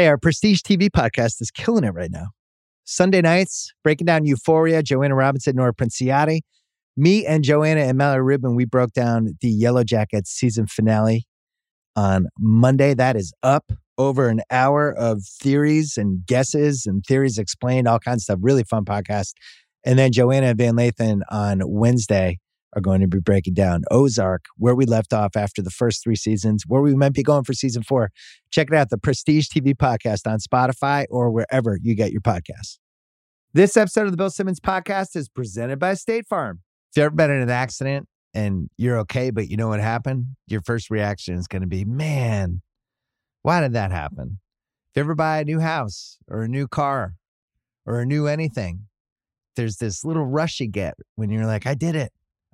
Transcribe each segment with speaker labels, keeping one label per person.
Speaker 1: Hey, our Prestige TV podcast is killing it right now. Sunday nights, breaking down Euphoria, Joanna Robinson, Nora Princiotti. Me and Joanna and Mallory Rubin, we broke down the Yellow Jackets season finale on Monday. That is up over an hour of theories and guesses and theories explained, all kinds of stuff. Really fun podcast. And then Joanna Van Lathan on Wednesday are going to be breaking down Ozark, where we left off after the first three seasons, where we might be going for season four. Check it out, the Prestige TV podcast on Spotify or wherever you get your podcasts. This episode of the Bill Simmons podcast is presented by State Farm. If you've ever been in an accident and you're okay, but you know what happened, your first reaction is going to be, man, why did that happen? If you ever buy a new house or a new car or a new anything, there's this little rush you get when you're like, I did it.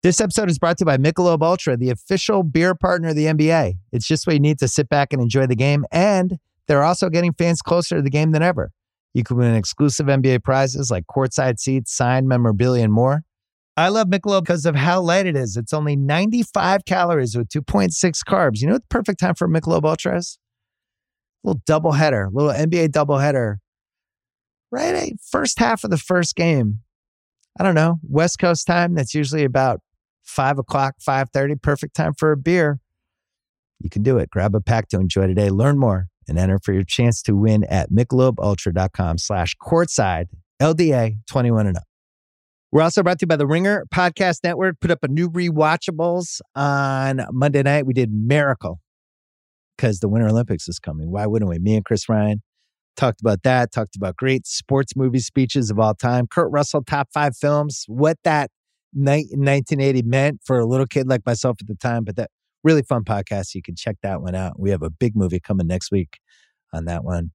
Speaker 1: This episode is brought to you by Michelob Ultra, the official beer partner of the NBA. It's just what you need to sit back and enjoy the game, and they're also getting fans closer to the game than ever. You can win exclusive NBA prizes like courtside seats, signed memorabilia, and more. I love Michelob because of how light it is. It's only 95 calories with 2.6 carbs. You know what the perfect time for Michelob Ultra is? A little double header, little NBA double header. Right, first half of the first game. I don't know, West Coast time. That's usually about five o'clock, 5.30, perfect time for a beer. You can do it. Grab a pack to enjoy today. Learn more and enter for your chance to win at michelobultra.com slash courtside LDA 21 and up. We're also brought to you by the Ringer Podcast Network. Put up a new rewatchables on Monday night. We did Miracle because the Winter Olympics is coming. Why wouldn't we? Me and Chris Ryan talked about that, talked about great sports movie speeches of all time. Kurt Russell, top five films, what that 1980 meant for a little kid like myself at the time. But that really fun podcast. You can check that one out. We have a big movie coming next week on that one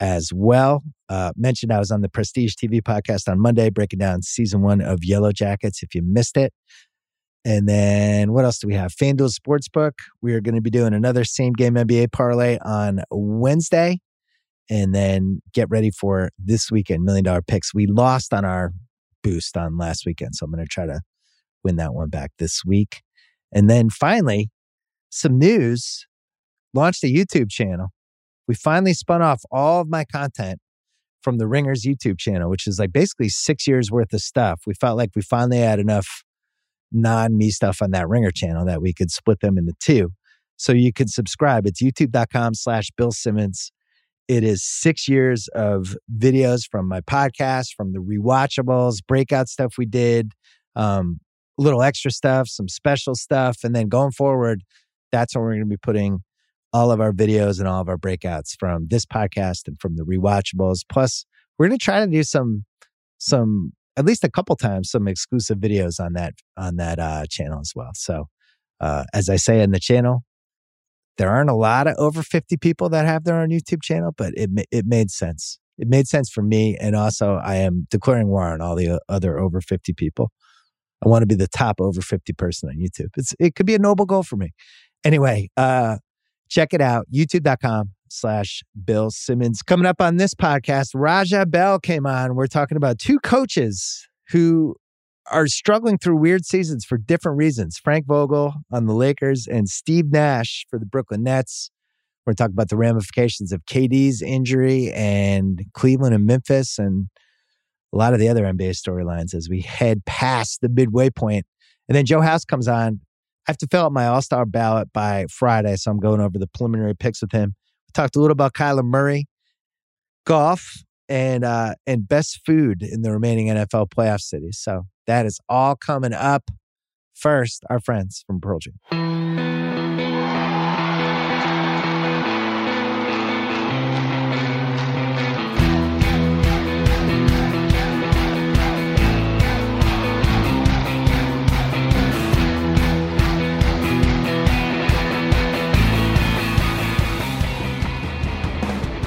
Speaker 1: as well. Uh, mentioned I was on the Prestige TV podcast on Monday, breaking down season one of Yellow Jackets. If you missed it. And then what else do we have? FanDuel Sportsbook. We are going to be doing another same game NBA parlay on Wednesday. And then get ready for this weekend, million dollar picks. We lost on our boost on last weekend. So I'm going to try to win that one back this week. And then finally, some news launched a YouTube channel. We finally spun off all of my content from the Ringers YouTube channel, which is like basically six years worth of stuff. We felt like we finally had enough non me stuff on that Ringer channel that we could split them into two. So you can subscribe. It's youtube.com slash Bill Simmons. It is six years of videos from my podcast, from the rewatchables, breakout stuff we did, um, little extra stuff, some special stuff. And then going forward, that's where we're going to be putting all of our videos and all of our breakouts from this podcast and from the rewatchables. Plus, we're going to try to do some, some, at least a couple times, some exclusive videos on that, on that uh, channel as well. So, uh, as I say in the channel, there aren't a lot of over 50 people that have their own YouTube channel, but it, it made sense. It made sense for me. And also, I am declaring war on all the other over 50 people. I want to be the top over 50 person on YouTube. It's, it could be a noble goal for me. Anyway, uh, check it out. YouTube.com slash Bill Simmons. Coming up on this podcast, Raja Bell came on. We're talking about two coaches who are struggling through weird seasons for different reasons. Frank Vogel on the Lakers and Steve Nash for the Brooklyn Nets. We're going to talk about the ramifications of KD's injury and Cleveland and Memphis and a lot of the other NBA storylines as we head past the midway point. And then Joe House comes on. I have to fill out my All Star ballot by Friday, so I'm going over the preliminary picks with him. We talked a little about Kyler Murray, golf, and uh, and best food in the remaining NFL playoff cities. So that is all coming up. First, our friends from Pearl Jam.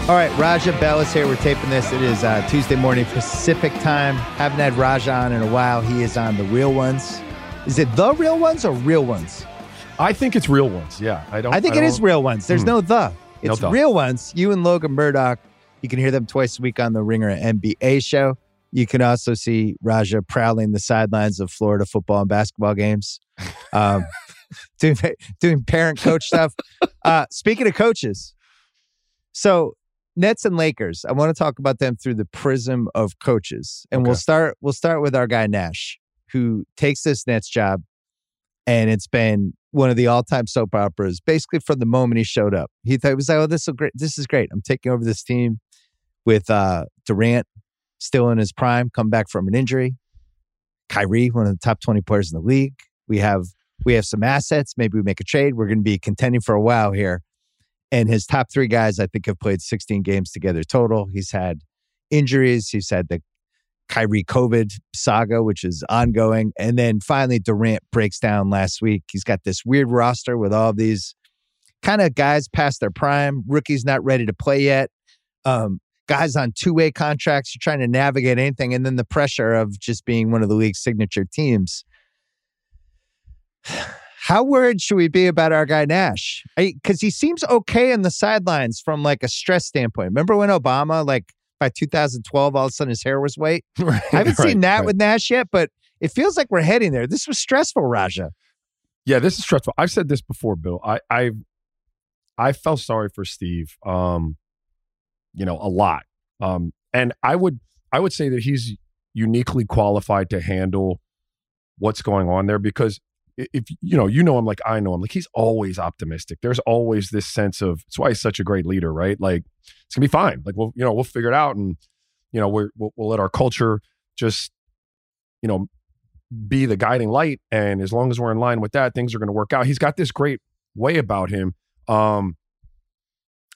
Speaker 1: All right, Raja Bell is here. We're taping this. It is uh, Tuesday morning Pacific time. Haven't had Raja on in a while. He is on the real ones. Is it the real ones or real ones?
Speaker 2: I think it's real ones. Yeah, I don't.
Speaker 1: I think
Speaker 2: I
Speaker 1: it is real ones. There's
Speaker 2: Hmm.
Speaker 1: no the. It's
Speaker 2: the.
Speaker 1: real ones. You and Logan Murdock. You can hear them twice a week on the Ringer NBA show. You can also see Raja prowling the sidelines of Florida football and basketball games, um, doing doing parent coach stuff. Uh, speaking of coaches, so Nets and Lakers. I want to talk about them through the prism of coaches, and we'll start. We'll start with our guy Nash, who takes this Nets job, and it's been one of the all-time soap operas basically from the moment he showed up. He thought he was like, "Oh, this is great. This is great. I'm taking over this team with uh, Durant still in his prime, come back from an injury. Kyrie, one of the top 20 players in the league. We have we have some assets. Maybe we make a trade. We're going to be contending for a while here." And his top three guys, I think, have played 16 games together total. He's had injuries. He's had the Kyrie COVID saga, which is ongoing. And then finally, Durant breaks down last week. He's got this weird roster with all these kind of guys past their prime, rookies not ready to play yet, um, guys on two way contracts. You're trying to navigate anything. And then the pressure of just being one of the league's signature teams. How worried should we be about our guy Nash? Because he seems okay in the sidelines from like a stress standpoint. Remember when Obama, like by 2012, all of a sudden his hair was white?
Speaker 2: Right,
Speaker 1: I haven't
Speaker 2: right,
Speaker 1: seen that
Speaker 2: right.
Speaker 1: with Nash yet, but it feels like we're heading there. This was stressful, Raja.
Speaker 2: Yeah, this is stressful. I've said this before, Bill. I I I felt sorry for Steve. Um, you know, a lot. Um, and I would I would say that he's uniquely qualified to handle what's going on there because if you know you know him like I know him, like he's always optimistic. There's always this sense of it's why he's such a great leader, right? Like it's gonna be fine. Like we'll you know we'll figure it out, and you know we're, we'll we'll let our culture just you know be the guiding light and as long as we're in line with that things are to work out he's got this great way about him um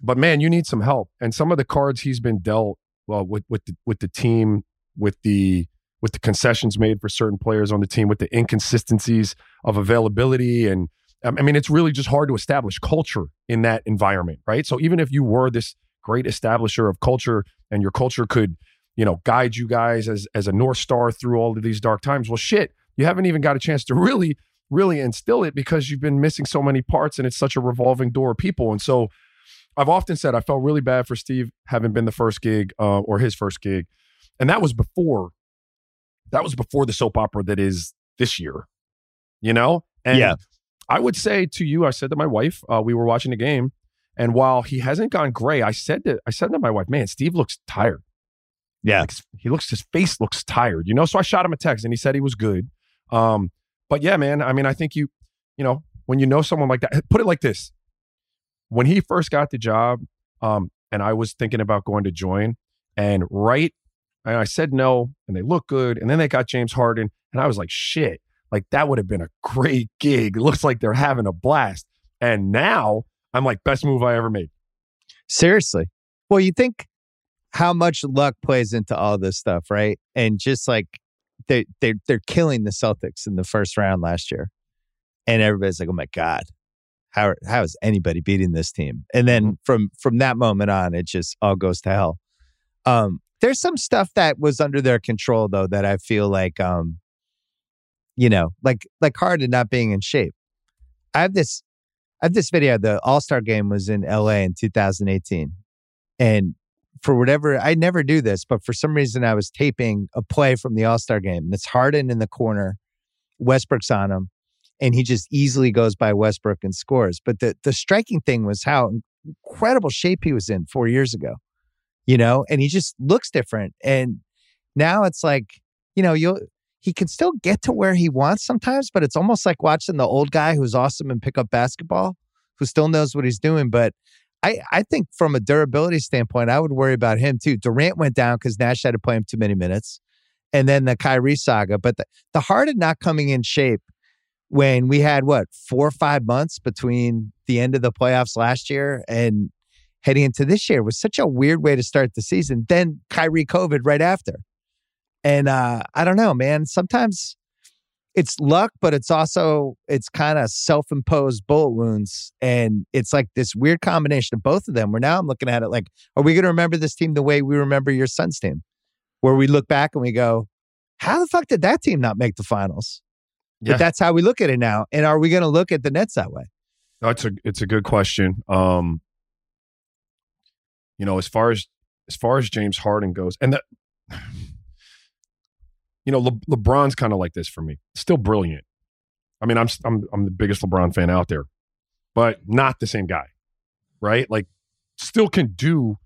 Speaker 2: but man you need some help and some of the cards he's been dealt well with with the, with the team with the with the concessions made for certain players on the team with the inconsistencies of availability and um, I mean it's really just hard to establish culture in that environment right? So even if you were this great establisher of culture and your culture could you know guide you guys as as a north star through all of these dark times well shit you haven't even got a chance to really really instill it because you've been missing so many parts and it's such a revolving door of people. And so i've often said i felt really bad for steve having been the first gig uh, or his first gig. And that was before that was before the soap opera that is this year you know? And
Speaker 1: Yeah.
Speaker 2: i would say to you i said to my wife uh, we were watching the game and while he hasn't gone gray i said to i said to my wife man steve looks tired.
Speaker 1: Yeah.
Speaker 2: like, he looks his face looks tired you know? So i shot him a text and he said he was good. Um but yeah man i mean i think you you know when you know someone like that put it like this. When he first got the job um and i was thinking about going to join and right and i said no and they look good and then they got james harden and i was like shit like that would have been a great gig it looks like they're having a blast and now i'm like best move i ever made
Speaker 1: Seriously. Well, you think how much luck plays into all this stuff, right? And just like they they they're killing the Celtics in the first round last year, and everybody's like, "Oh my god, how how is anybody beating this team?" And then from from that moment on, it just all goes to hell. Um, there's some stuff that was under their control though that I feel like, um, you know, like like Harden not being in shape. I have this I have this video. The All Star game was in LA in 2018. And for whatever, I never do this, but for some reason I was taping a play from the All Star game. And it's Harden in the corner, Westbrook's on him, and he just easily goes by Westbrook and scores. But the, the striking thing was how incredible shape he was in four years ago, you know, and he just looks different. And now it's like, you know, you'll, he can still get to where he wants sometimes, but it's almost like watching the old guy who's awesome and pick up basketball, who still knows what he's doing. But I, I think from a durability standpoint, I would worry about him too. Durant went down because Nash had to play him too many minutes. And then the Kyrie saga. But the, the Harden not coming in shape when we had what, four or five months between the end of the playoffs last year and heading into this year was such a weird way to start the season. Then Kyrie COVID right after. And uh, I don't know, man. Sometimes it's luck, but it's also it's kind of self-imposed bullet wounds, and it's like this weird combination of both of them. Where now I'm looking at it like, are we going to remember this team the way we remember your son's team? Where we look back and we go, how the fuck did that team not make the finals? Yeah. But that's how we look at it now. And are we going to look at the Nets that way?
Speaker 2: That's a it's a good question. Um, you know, as far as as far as James Harden goes, and that you know, Le- LeBron's kind of like this for me. Still brilliant. I mean, I'm I'm I'm the biggest LeBron fan out there, but not the same guy, right? Like, still can do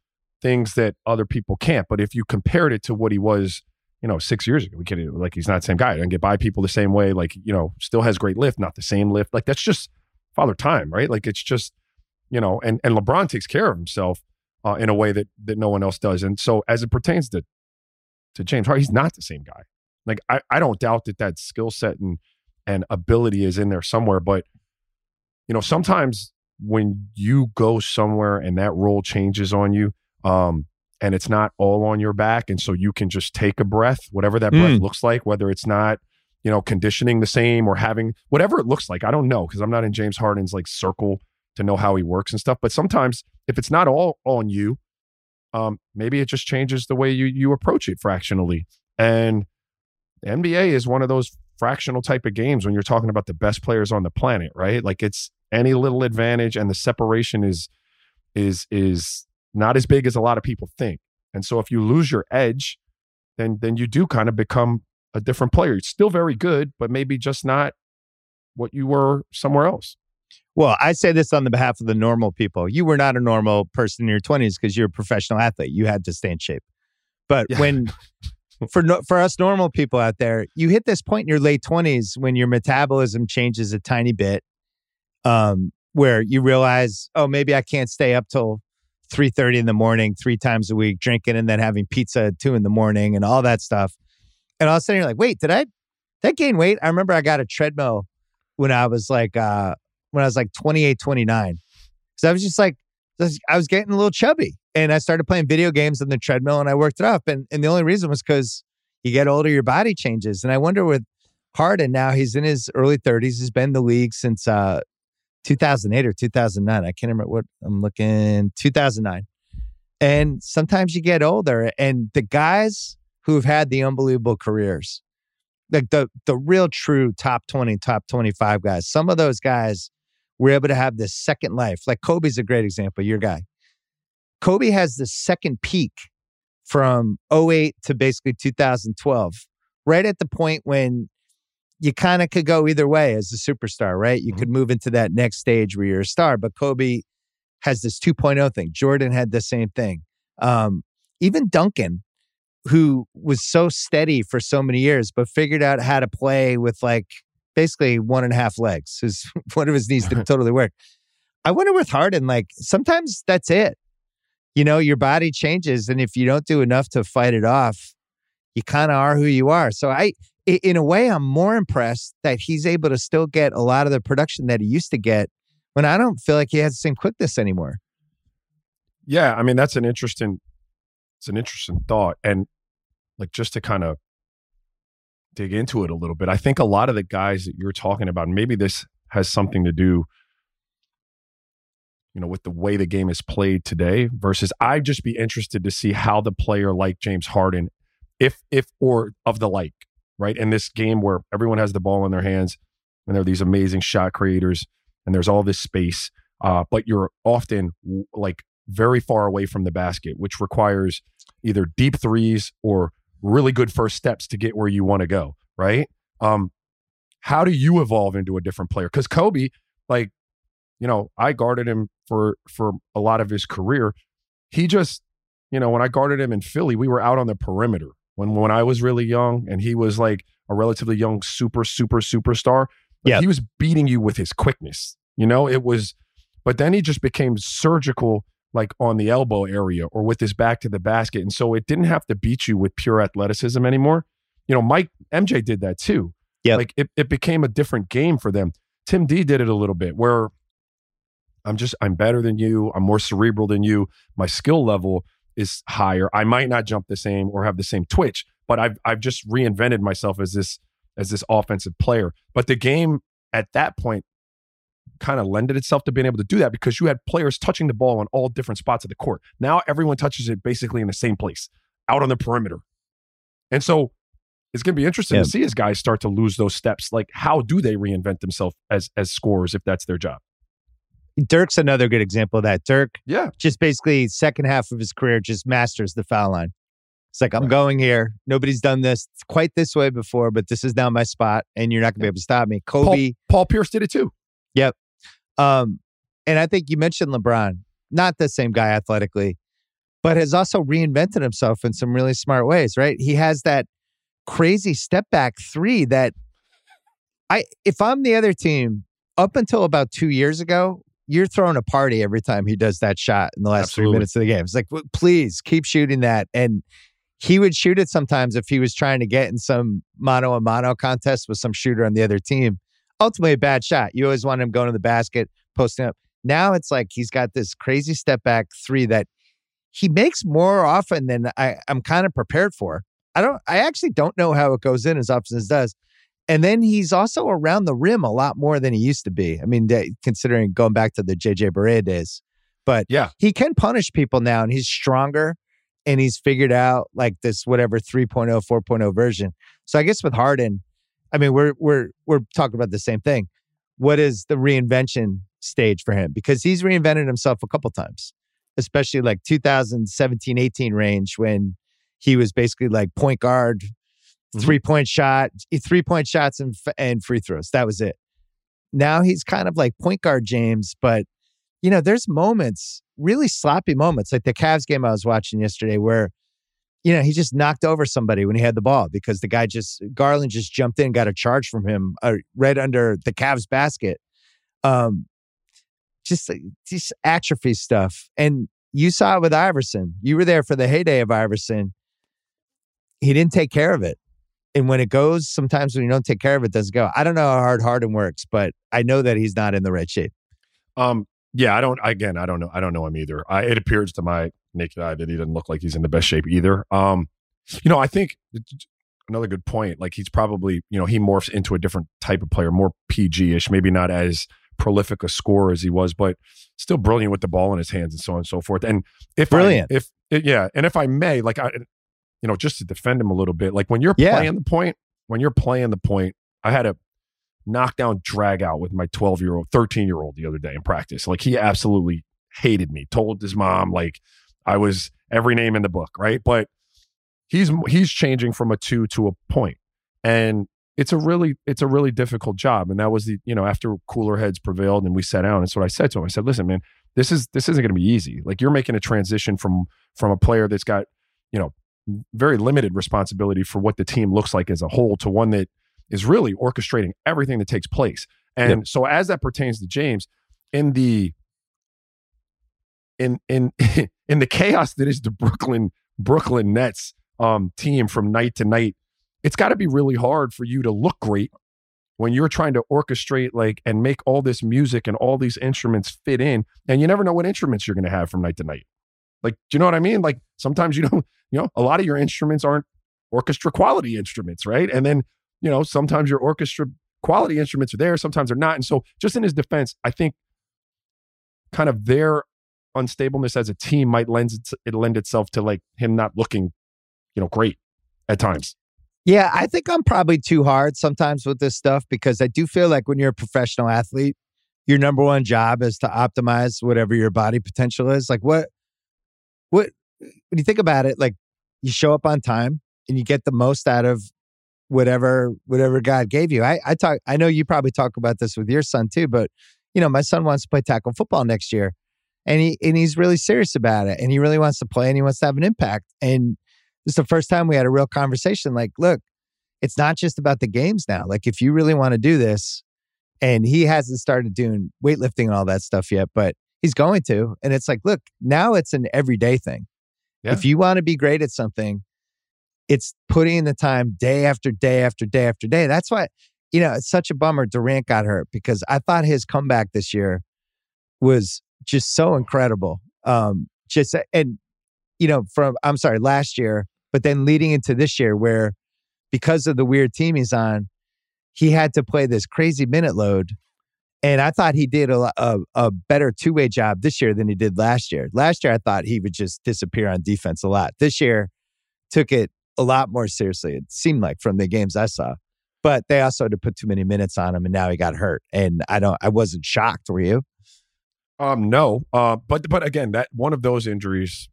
Speaker 2: things that other people can't. But if you compared it to what he was, you know, six years ago, we can't like he's not the same guy. And get by people the same way. Like, you know, still has great lift, not the same lift. Like that's just father time, right? Like it's just, you know, and and LeBron takes care of himself uh, in a way that that no one else does. And so as it pertains to to James Harden, he's not the same guy. Like I, I don't doubt that that skill set and and ability is in there somewhere, but you know sometimes when you go somewhere and that role changes on you, um, and it's not all on your back, and so you can just take a breath, whatever that breath mm. looks like, whether it's not you know conditioning the same or having whatever it looks like. I don't know because I'm not in James Harden's like circle to know how he works and stuff. But sometimes if it's not all on you, um, maybe it just changes the way you you approach it fractionally. And the NBA is one of those fractional type of games when you're talking about the best players on the planet, right? Like it's any little advantage and the separation is is is not as big as a lot of people think. And so if you lose your edge, then then you do kind of become a different player. It's still very good, but maybe just not what you were somewhere else.
Speaker 1: Well, I say this on the behalf of the normal people. You were not a normal person in your 20s because you're a professional athlete. You had to stay in shape. But yeah. when for no, for us normal people out there, you hit this point in your late 20s when your metabolism changes a tiny bit um where you realize, "Oh, maybe I can't stay up till 3:30 in the morning three times a week drinking and then having pizza at 2 in the morning and all that stuff." And all of a sudden you're like, "Wait, did I did I gain weight?" I remember I got a treadmill when I was like uh when I was like 28, 29. So I was just like, I was getting a little chubby and I started playing video games on the treadmill and I worked it up. And, and the only reason was because you get older, your body changes. And I wonder with Harden now, he's in his early 30s. He's been in the league since uh, 2008 or 2009. I can't remember what I'm looking, 2009. And sometimes you get older and the guys who have had the unbelievable careers, like the the real true top 20, top 25 guys, some of those guys we're able to have this second life. Like Kobe's a great example, your guy. Kobe has the second peak from 08 to basically 2012, right at the point when you kind of could go either way as a superstar, right? You mm-hmm. could move into that next stage where you're a star, but Kobe has this 2.0 thing. Jordan had the same thing. Um, even Duncan, who was so steady for so many years, but figured out how to play with like basically one and a half legs. His one of his knees didn't totally work. I wonder with Harden, like sometimes that's it. You know, your body changes, and if you don't do enough to fight it off, you kind of are who you are. So I, in a way, I'm more impressed that he's able to still get a lot of the production that he used to get when I don't feel like he has the same quickness anymore.
Speaker 2: Yeah, I mean that's an interesting, it's an interesting thought, and like just to kind of dig into it a little bit. I think a lot of the guys that you're talking about, maybe this has something to do, you know, with the way the game is played today versus I'd just be interested to see how the player like James Harden, if if or of the like, right? In this game where everyone has the ball in their hands and there are these amazing shot creators and there's all this space, uh, but you're often like very far away from the basket, which requires either deep threes or really good first steps to get where you want to go, right? Um, how do you evolve into a different player? Because Kobe, like, you know, I guarded him for for a lot of his career. He just, you know, when I guarded him in Philly, we were out on the perimeter when when I was really young, and he was like a relatively young super super superstar. Yeah, he was beating you with his quickness. You know, it was, but then he just became surgical like on the elbow area or with his back to the basket. And so it didn't have to beat you with pure athleticism anymore. You know, Mike MJ did that too. Yeah. Like it, it became a different game for them. Tim D did it a little bit where I'm just I'm better than you, I'm more cerebral than you, my skill level is higher. I might not jump the same or have the same twitch, but I've I've just reinvented myself as this as this offensive player. But the game at that point kind of lended itself to being able to do that because you had players touching the ball on all different spots of the court. Now everyone touches it basically in the same place, out on the perimeter. And so it's going to be interesting
Speaker 1: Yeah.
Speaker 2: to see as guys start to lose those steps. Like, how do they reinvent themselves as as scorers if that's their job?
Speaker 1: Dirk's another good example of that. Dirk
Speaker 2: Yeah,
Speaker 1: just basically second half of his career just masters the foul line. It's like I'm
Speaker 2: Right.
Speaker 1: going here. Nobody's done this quite this way before, but this is now my spot, and you're not gonna be able to stop me. Kobe,
Speaker 2: Paul Pierce did it too.
Speaker 1: Um, and I think you mentioned LeBron, not the same guy athletically, but has also reinvented himself in some really smart ways. Right? He has that crazy step back three that I, if I'm the other team, up until about two years ago, you're throwing a party every time he does that shot in the last three minutes of the game. It's like, please keep shooting that. And he would shoot it sometimes if he was trying to get in some mano a mano contest with some shooter on the other team. Ultimately, a bad shot. You always want him going to the basket, posting up. Now it's like he's got this crazy step back three that he makes more often than I, I'm kind of prepared for. I don't. I actually don't know how it goes in as often as it does. And then he's also around the rim a lot more than he used to be. I mean, de- considering going back to the JJ Barea days, but
Speaker 2: Yeah.
Speaker 1: he can punish people now, and he's stronger, and he's figured out like this whatever 3.0, 4.0 version. So I guess with Harden, I mean, we're we're we're talking about the same thing. What is the reinvention stage for him? Because he's reinvented himself a couple times, especially like 2017, 18 range when he was basically like point guard,
Speaker 2: Mhm.
Speaker 1: three point shot, three point shots and and free throws. That was it. Now he's kind of like point guard James, but you know, there's moments, really sloppy moments, like the Cavs game I was watching yesterday, where you know he just knocked over somebody when he had the ball because the guy just Garland just jumped in, got a charge from him uh, right under the Cavs basket. Um, just just atrophy stuff, and you saw it with Iverson. You were there for the heyday of Iverson. He didn't take care of it. And when it goes, sometimes when you don't take care of it, it doesn't go. I don't know how hard Harden works, but I know that he's not in the right shape.
Speaker 2: Um, yeah, I don't. Again, I don't know. I don't know him either. I, it appears to my naked eye that he doesn't look like he's in the best shape either. Um, you know, I think another good point. Like he's probably, you know, he morphs into a different type of player, more PG-ish, maybe not as prolific a scorer as he was, but still brilliant with the ball in his hands and so on and so forth. And if I-
Speaker 1: Brilliant.
Speaker 2: if yeah, and if I may, like I, you know, just to defend him a little bit, like when you're
Speaker 1: Yeah.
Speaker 2: playing the point, when you're playing the point, I had a knockdown drag out with my 12 year old, 13 year old the other day in practice. Like he absolutely hated me, told his mom like I was every name in the book, right? But he's he's changing from a two to a. And it's a really it's a really difficult job. And that was the, you know, after cooler heads prevailed and we sat down, that's what I said to him. I said, listen, man, this is this isn't gonna be easy. Like you're making a transition from from a player that's got, you know, very limited responsibility for what the team looks like as a whole to one that is really orchestrating everything that takes place. And so as that pertains to James, in the in in in the chaos that is the Brooklyn Brooklyn Nets um team from night to night, it's got to be really hard for you to look great when you're trying to orchestrate like and make all this music and all these instruments fit in and you never know what instruments you're going to have from night to night. Like, do you know what I mean? Like sometimes you don't, you know, a lot of your instruments aren't orchestra quality instruments, right? And then, you know, sometimes your orchestra quality instruments are there, sometimes they're not. And so, just in his defense, I think kind of their unstableness as a team might lend it, lend itself to like him not looking, you know, great at times.
Speaker 1: Yeah, I think I'm probably too hard sometimes with this stuff because I do feel like when you're a professional athlete, your number one job is to optimize whatever your body potential is. Like what what when you think about it, like you show up on time and you get the most out of whatever whatever God gave you. I I talk I know you probably talk about this with your son too, but you know, my son wants to play tackle football next year. And he and he's really serious about it and he really wants to play and he wants to have an impact. And this is the first time we had a real conversation like, look, it's not just about the games now. Like if you really want to do this, and he hasn't started doing weightlifting and all that stuff yet, but he's going to. And it's like, look, now it's an everyday thing.
Speaker 2: Yeah.
Speaker 1: If you want to be great at something, it's putting in the time day after day after day after day. That's why, you know, it's such a bummer Durant got hurt because I thought his comeback this year was just so incredible. Um, just and you know, from I'm sorry, last year, but then leading into this year where because of the weird team he's on, he had to play this crazy minute load. And I thought he did a, a, a better two way job this year than he did last year. Last year, I thought he would just disappear on defense a lot. This year, took it a lot more seriously. It seemed like from the games I saw, but they also had to put too many minutes on him, and now he got hurt. And I don't, I wasn't shocked. Were you?
Speaker 2: Um, no. Uh, but but again, that one of those injuries.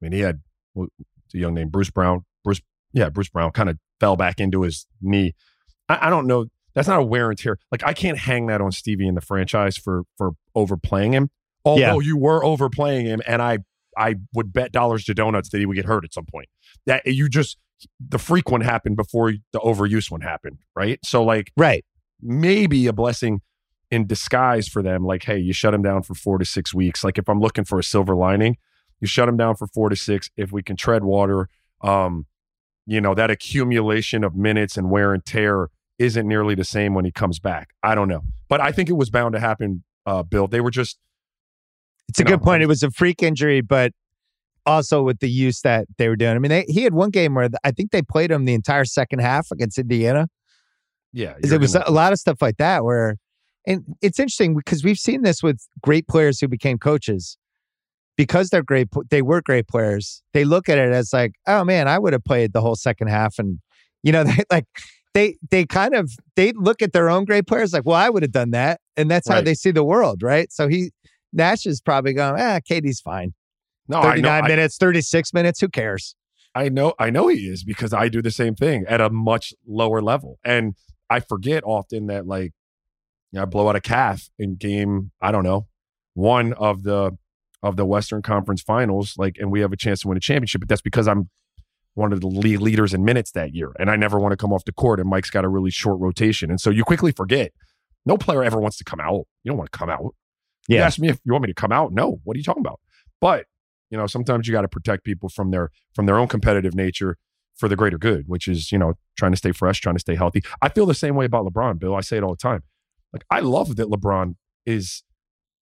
Speaker 2: I mean, he had a young named Bruce Brown. Bruce, yeah, Bruce Brown kind of fell back into his knee. I, I don't know. That's not a wear and tear. Like I can't hang that on Stevie in the franchise for for overplaying him. Although yeah. you were overplaying him, and I I would bet dollars to donuts that he would get hurt at some point. That you just the freak one happened before the overuse one happened, right? So like,
Speaker 1: right,
Speaker 2: maybe a blessing in disguise for them. Like, hey, you shut him down for four to six weeks. Like, if I'm looking for a silver lining, you shut him down for four to six. If we can tread water, um, you know that accumulation of minutes and wear and tear isn't nearly the same when he comes back. I don't know, but I think it was bound to happen. Uh, Bill, they were just
Speaker 1: it's a good point. It was a freak injury, but also with the use that they were doing. I mean, they, he had one game where I think they played him the entire second half against Indiana.
Speaker 2: Yeah,
Speaker 1: it was a lot of stuff like that where, and it's interesting because we've seen this with great players who became coaches because they're great. They were great players. They look at it as like, oh man, I would have played the whole second half, and you know, they like they they kind of they look at their own great players like, well, I would have done that, and that's right. how they see the world, right? So he Nash is probably going, ah, KD's fine. No, 39 minutes, 36 minutes. Who cares?
Speaker 2: I know, I know he is because I do the same thing at a much lower level. And I forget often that like, you know, I blow out a calf in game, I don't know, one of the of the Western Conference finals, like, and we have a chance to win a championship, but that's because I'm one of the lead leaders in minutes that year. And I never want to come off the court. And Mike's got a really short rotation. And so you quickly forget. No player ever wants to come out. You don't want to come out. Yeah. You ask me if you want me to come out. No. What are you talking about? But you know, sometimes you got to protect people from their from their own competitive nature for the greater good, which is you know trying to stay fresh, trying to stay healthy. I feel the same way about LeBron, Bill. I say it all the time. Like I love that LeBron is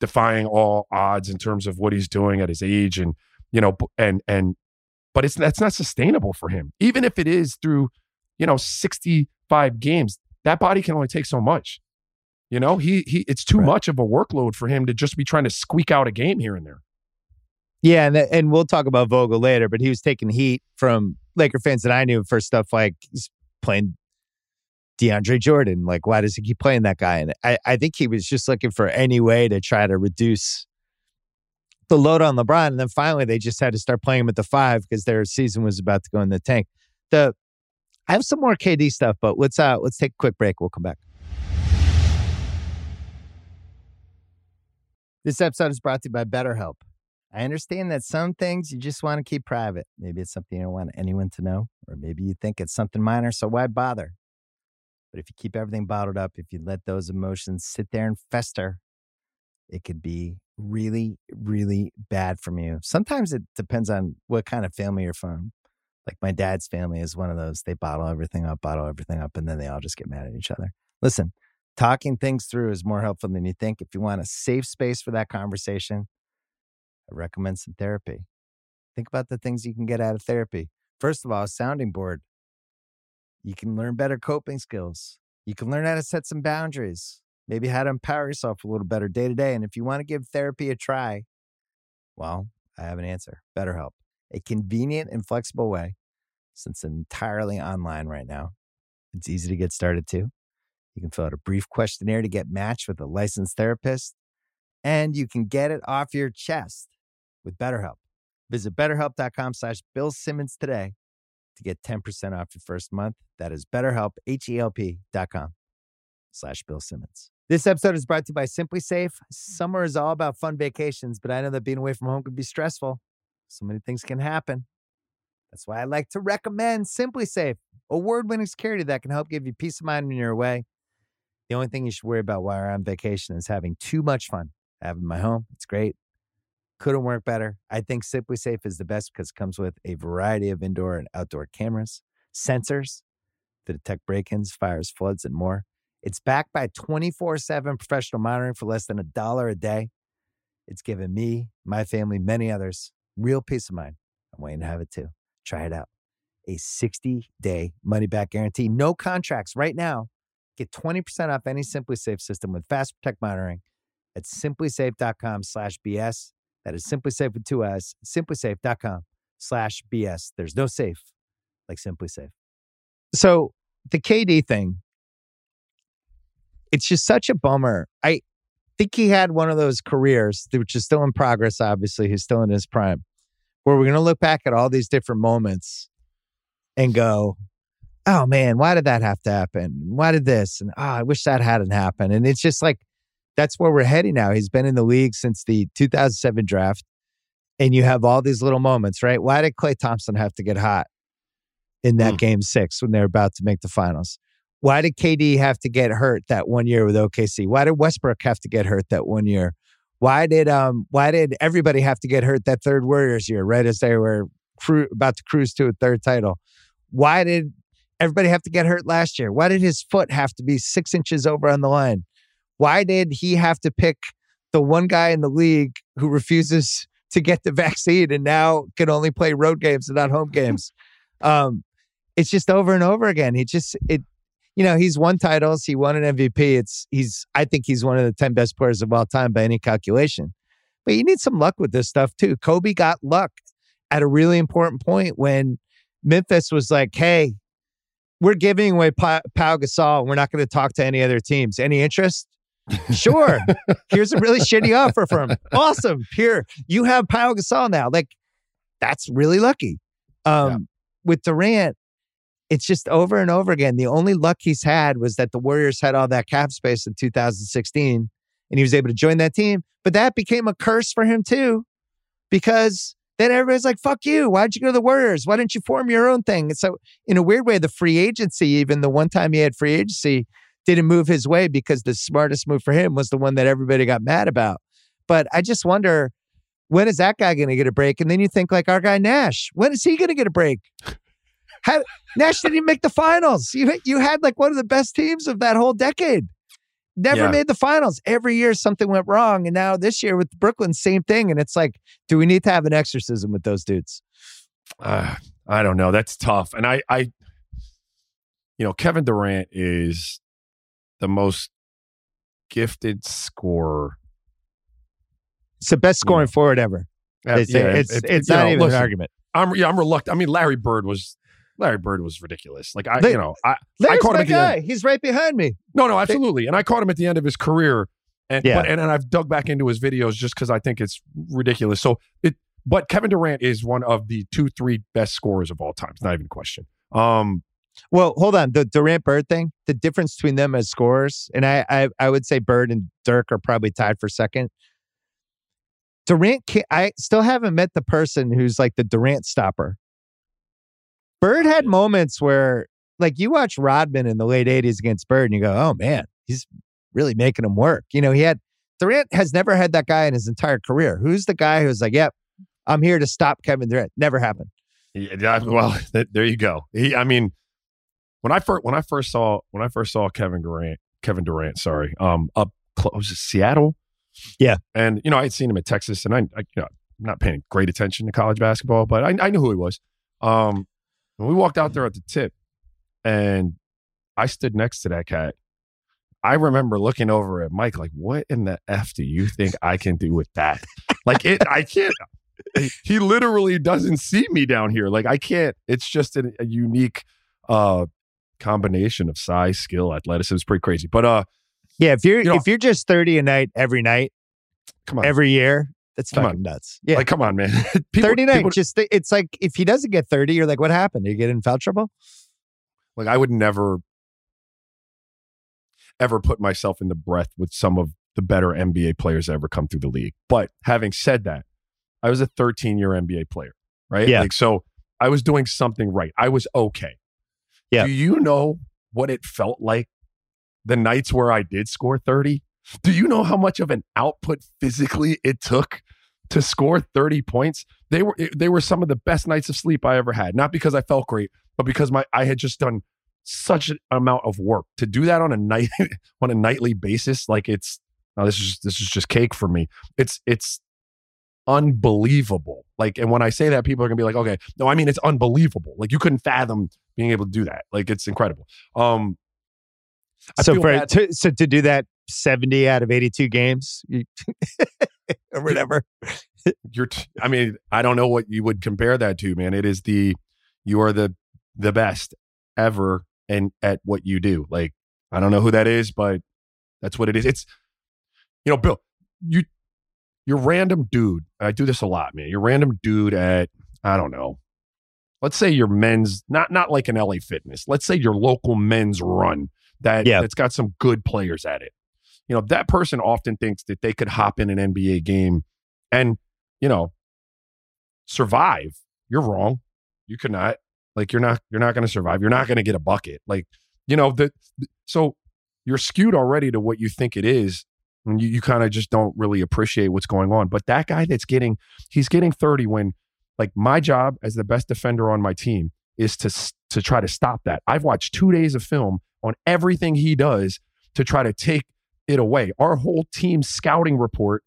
Speaker 2: defying all odds in terms of what he's doing at his age, and you know, and and but it's that's not sustainable for him. Even if it is through you know sixty five games, that body can only take so much. You know, he he it's too right. much of a workload for him to just be trying to squeak out a game here and there.
Speaker 1: Yeah, and and we'll talk about Vogel later, but he was taking heat from Laker fans that I knew for stuff like he's playing DeAndre Jordan. Like, why does he keep playing that guy? And I, I think he was just looking for any way to try to reduce the load on LeBron. And then finally they just had to start playing him at the five because their season was about to go in the tank. The I have some more KD stuff, but let's uh let's take a quick break. We'll come back. This episode is brought to you by BetterHelp. I understand that some things you just want to keep private. Maybe it's something you don't want anyone to know, or maybe you think it's something minor, so why bother? But if you keep everything bottled up, if you let those emotions sit there and fester, it could be really, really bad from you. Sometimes it depends on what kind of family you're from. Like my dad's family is one of those, they bottle everything up, bottle everything up, and then they all just get mad at each other. Listen, Talking things through is more helpful than you think. If you want a safe space for that conversation, I recommend some therapy. Think about the things you can get out of therapy. First of all, a sounding board. You can learn better coping skills. You can learn how to set some boundaries, maybe how to empower yourself a little better day to day. And if you want to give therapy a try, well, I have an answer BetterHelp, a convenient and flexible way since entirely online right now. It's easy to get started too. You can fill out a brief questionnaire to get matched with a licensed therapist, and you can get it off your chest with BetterHelp. Visit betterhelp.com slash Bill Simmons today to get 10% off your first month. That is betterhelp, H-E-L-P dot com slash Bill Simmons. This episode is brought to you by SimpliSafe. Summer is all about fun vacations, but I know that being away from home can be stressful. So many things can happen. That's why I like to recommend SimpliSafe, award-winning security that can help give you peace of mind when you're away. The only thing you should worry about while you're on vacation is having too much fun. Having my home, it's great. Couldn't work better. I think SimpliSafe is the best because it comes with a variety of indoor and outdoor cameras, sensors to detect break ins, fires, floods, and more. It's backed by 24 7 professional monitoring for less than a dollar a day. It's given me, my family, many others real peace of mind. I'm waiting to have it too. Try it out. A 60 day money back guarantee, no contracts right now Get 20% off any SimpliSafe system with Fast Protect monitoring at simplisafe.com slash BS. That is SimpliSafe with two S, simplisafe.com slash BS. There's no safe like SimpliSafe. So the KD thing, it's just such a bummer. I think he had one of those careers, which is still in progress, obviously. He's still in his prime, where we're going to look back at all these different moments and go, oh man, why did that have to happen? Why did this? And oh, I wish that hadn't happened. And it's just like, that's where we're heading now. He's been in the league since the 2007 draft. And you have all these little moments, right? Why did Klay Thompson have to get hot in that mm. game six when they're about to make the finals? Why did KD have to get hurt that one year with OKC? Why did Westbrook have to get hurt that one year? Why did um why did everybody have to get hurt that third Warriors year, right as they were cru- about to cruise to a third title? Why did everybody have to get hurt last year? Why did his foot have to be six inches over on the line? Why did he have to pick the one guy in the league who refuses to get the vaccine and now can only play road games and not home games? um, it's just over and over again. He just it, you know, he's won titles. He won an MVP. It's he's I think he's one of the ten best players of all time by any calculation. But you need some luck with this stuff too. Kobe got luck at a really important point when Memphis was like, "Hey, we're giving away pa- Pau Gasol. We're not going to talk to any other teams. Any interest? Sure. Here's a really shitty offer from him. Awesome. Here, you have Pau Gasol now. Like, that's really lucky. Um, yeah. With Durant, it's just over and over again. The only luck he's had was that the Warriors had all that cap space in 2016 and he was able to join that team. But that became a curse for him too, because then everybody's like, fuck you. Why'd you go to the Warriors? Why didn't you form your own thing? And so, in a weird way, the free agency, even the one time he had free agency, didn't move his way because the smartest move for him was the one that everybody got mad about. But I just wonder, when is that guy going to get a break? And then you think, like our guy Nash, when is he going to get a break? How, Nash didn't even make the finals. You, you had like one of the best teams of that whole decade never yeah. made the finals. Every year something went wrong. And now this year with Brooklyn, same thing. And it's like, do we need to have an exorcism with those dudes?
Speaker 2: Uh, I don't know. That's tough. And I, I, you know, Kevin Durant is the most gifted scorer.
Speaker 1: It's the best scoring yeah. forward ever. Uh, it's, yeah, it's, it, it's not know, even listen, an argument.
Speaker 2: I'm yeah, I'm reluctant. I mean, Larry Bird was Larry Bird was ridiculous. Like I, they, you know, I,
Speaker 1: Larry's
Speaker 2: I caught
Speaker 1: him
Speaker 2: at
Speaker 1: the guy. End. He's right behind me.
Speaker 2: No, no, absolutely. And I caught him at the end of his career, and yeah. but, and, and I've dug back into his videos just because I think it's ridiculous. So it, but Kevin Durant is one of the two, three best scorers of all time. It's not even a question. Um,
Speaker 1: well, hold on. The Durant Bird thing, the difference between them as scorers, and I, I, I would say Bird and Dirk are probably tied for second. Durant, I still haven't met the person who's like the Durant stopper. Bird had moments where, like, you watch Rodman in the late 80s against Bird and you go, oh man, he's really making him work. You know, he had Durant has never had that guy in his entire career. Who's the guy who's like, yep, I'm here to stop Kevin Durant? Never happened.
Speaker 2: Yeah, well, there you go. He, I mean, when I first when I first saw when I first saw Kevin Durant, Kevin Durant, sorry, um, up close, was it Seattle?
Speaker 1: Yeah,
Speaker 2: and you know I had seen him in Texas, and I, I you know, I'm not paying great attention to college basketball, but I, I knew who he was. Um, when we walked out there at the tip and I stood next to that cat, I remember looking over at Mike like, what in the F do you think I can do with that? like it, I can't. He literally doesn't see me down here. Like I can't. It's just a, a unique uh combination of size, skill, athleticism. is pretty crazy. But uh
Speaker 1: yeah, if you're you know, if you're just 30 a night every night, come on, every year, that's come fucking on. nuts.
Speaker 2: Yeah. Like, come on, man.
Speaker 1: people, 39. People, just it's like if he doesn't get 30, you're like, what happened? Did you get in foul trouble?
Speaker 2: Like, I would never ever put myself in the breath with some of the better NBA players ever come through the league. But having said that, I was a 13 year NBA player, right?
Speaker 1: Yeah.
Speaker 2: Like, so I was doing something right. I was okay.
Speaker 1: Yeah.
Speaker 2: Do you know what it felt like the nights where I did score 30? Do you know how much of an output physically it took to score 30 points? They were eh, they were some of the best nights of sleep I ever had. Not because I felt great, but because my I had just done such an amount of work to do that on a night on a nightly basis. Like it's now this is this is just cake for me. It's it's unbelievable. Like, and when I say that, people are gonna be like, okay, no, I mean it's unbelievable. Like you couldn't fathom being able to do that. Like it's incredible. Um, I
Speaker 1: so for
Speaker 2: bad.
Speaker 1: to, so to do that 70 out of 82 games you, or whatever.
Speaker 2: you're t- i mean i don't know what you would compare that to man it is the you are the the best ever and at what you do like i don't know who that is but that's what it is it's you know bill you you're random dude i do this a lot man you're random dude at i don't know let's say your men's not not like an la fitness let's say your local men's run that
Speaker 1: Yeah.
Speaker 2: that's got some good players at it. You know that person often thinks that they could hop in an nba game and you know survive. You're wrong. You could not like you're not you're not going to survive. You're not going to get a bucket. Like you know the so you're skewed already to what you think it is and you, you kind of just don't really appreciate what's going on. But that guy that's getting he's getting 30 when like my job as the best defender on my team is to to try to stop that i've watched two days of film on everything he does to try to take it away our whole team scouting report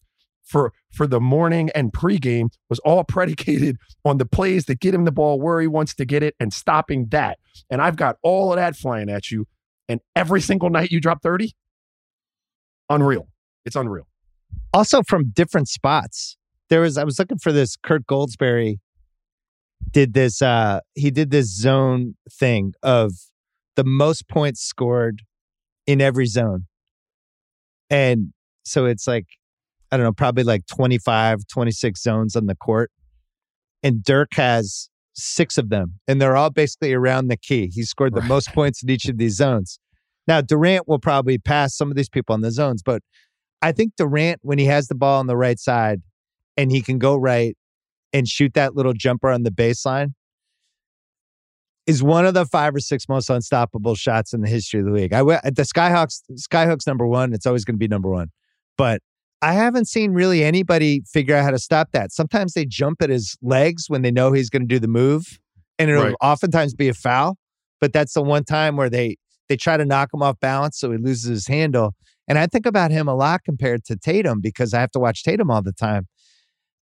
Speaker 2: for for the morning and pregame was all predicated on the plays that get him the ball where he wants to get it and stopping that. And I've got all of that flying at you. And every single night you drop 30, unreal. It's unreal.
Speaker 1: Also from different spots. There was I was looking for this Kirk Goldsberry did this uh he did this zone thing of the most points scored in every zone. And so it's like I don't know, probably like 25, 26 zones on the court. And Dirk has six of them, and they're all basically around the key. He scored the
Speaker 2: Right.
Speaker 1: most points in each of these zones. Now, Durant will probably pass some of these people on the zones, but I think Durant, when he has the ball on the right side and he can go right and shoot that little jumper on the baseline, is one of the five or six most unstoppable shots in the history of the league. I w- uh, the skyhooks, skyhooks number one. It's always going to be number one, but I haven't seen really anybody figure out how to stop that. Sometimes they jump at his legs when they know he's going to do the move, and it'll
Speaker 2: Right.
Speaker 1: oftentimes be a foul. But that's the one time where they they try to knock him off balance, so he loses his handle. And I think about him a lot compared to Tatum because I have to watch Tatum all the time.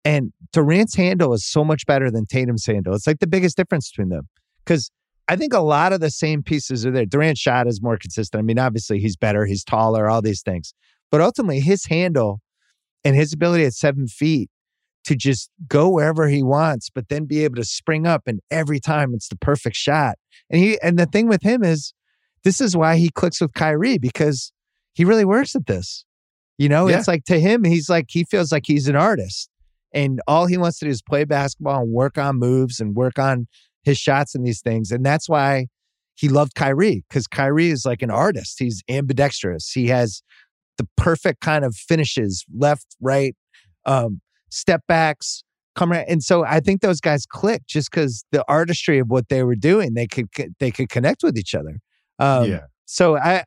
Speaker 1: And Durant's handle is so much better than Tatum's handle. It's like the biggest difference between them because I think a lot of the same pieces are there. Durant's shot is more consistent. I mean, obviously he's better, he's taller, all these things. But ultimately, his handle and his ability at seven feet to just go wherever he wants, but then be able to spring up and every time it's the perfect shot. And he and the thing with him is this is why he clicks with Kyrie because he really works at this. You know,
Speaker 2: Yeah.
Speaker 1: it's like to him, he's like he feels like he's an artist. And all he wants to do is play basketball and work on moves and work on his shots and these things. And that's why he loved Kyrie, because Kyrie is like an artist. He's ambidextrous. He has the perfect kind of finishes, left, right, um, step backs, come right. And so I think those guys clicked just because the artistry of what they were doing, they could they could connect with each other. Um,
Speaker 2: yeah.
Speaker 1: So I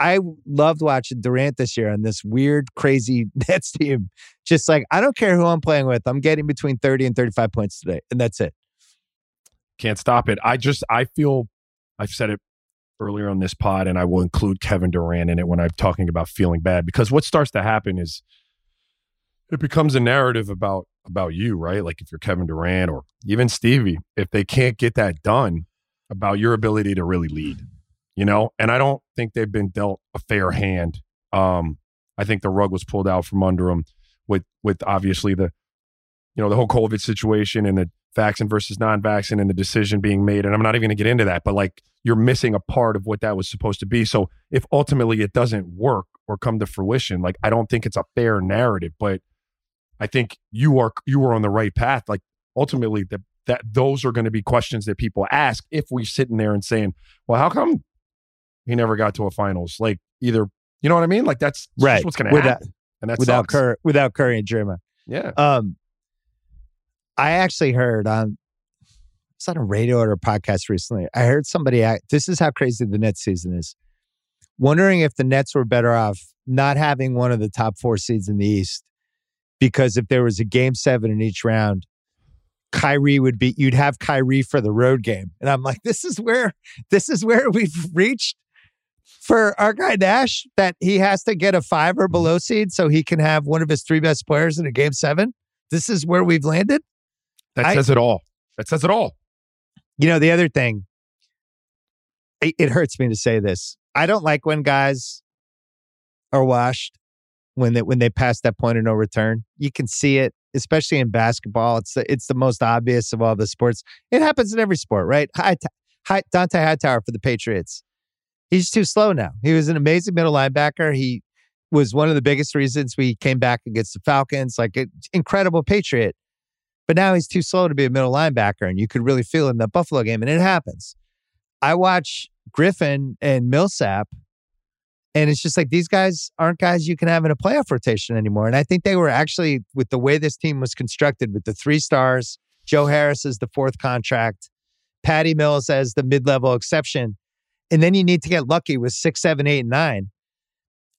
Speaker 1: I loved watching Durant this year on this weird, crazy Nets team. Just like I don't care who I'm playing with, I'm getting between 30 and 35 points today, and that's it.
Speaker 2: Can't stop it. I just, I feel, I've said it earlier on this pod, and I will include Kevin Durant in it when I'm talking about feeling bad because what starts to happen is it becomes a narrative about about you, right? Like if you're Kevin Durant or even Stevie, if they can't get that done about your ability to really lead, you know. And I don't think they've been dealt a fair hand. Um, I think the rug was pulled out from under them with with obviously the you know the whole COVID situation and the vaccine versus non-vaccine and the decision being made. And I'm not even going to get into that, but like you're missing a part of what that was supposed to be. So if ultimately it doesn't work or come to fruition, like I don't think it's a fair narrative, but I think you are you are on the right path. Like ultimately that that those are going to be questions that people ask if we're sitting there and saying, well, how come he never got to a finals? Like either, you know what I mean? Like that's
Speaker 1: Right.
Speaker 2: what's going to happen. And that's
Speaker 1: without Curry, without Curry and Draymond.
Speaker 2: Yeah.
Speaker 1: Um, I actually heard on it's on a radio or a podcast recently. I heard somebody act. This is how crazy the Nets season is. Wondering if the Nets were better off not having one of the top four seeds in the East, because if there was a game seven in each round, Kyrie would be. You'd have Kyrie for the road game, and I'm like, this is where this is where we've reached for our guy Nash that he has to get a five or below seed so he can have one of his three best players in a game seven. This is where we've landed.
Speaker 2: That
Speaker 1: I-
Speaker 2: says it all. That says it all.
Speaker 1: You know, the other thing, it, it hurts me to say this. I don't like when guys are washed when they when they pass that point of no return. You can see it, especially in basketball. It's the, it's the most obvious of all the sports. It happens in every sport, right? High, high, Dont'a Hightower for the Patriots. He's too slow now. He was an amazing middle linebacker. He was one of the biggest reasons we came back against the Falcons. Like an incredible Patriot, but now he's too slow to be a middle linebacker, and you could really feel in the Buffalo game, and it happens. I watch Griffin and Millsap and it's just like these guys aren't guys you can have in a playoff rotation anymore. And I think they were actually, with the way this team was constructed, with the three stars, Joe Harris is the fourth contract, Patty Mills as the mid level exception. And then you need to get lucky with six, seven, eight, and nine.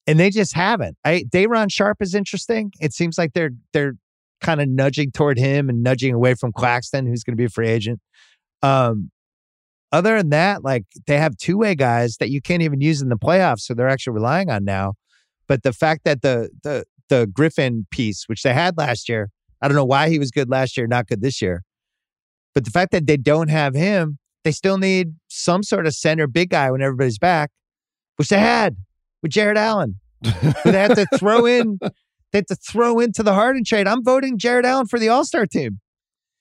Speaker 1: And they just haven't. I Day'Ron Sharpe is interesting. It seems like they're they're kind of nudging toward him and nudging away from Claxton, who's going to be a free agent. Um, other than that, like they have two way guys that you can't even use in the playoffs, so they're actually relying on now. But the fact that the the the Griffin piece, which they had last year, I don't know why he was good last year, not good this year. But the fact that they don't have him, they still need some sort of center big guy when everybody's back, which they had with Jarrett Allen. they had to throw in, they had to throw into the Harden trade. I'm voting Jarrett Allen for the All Star team.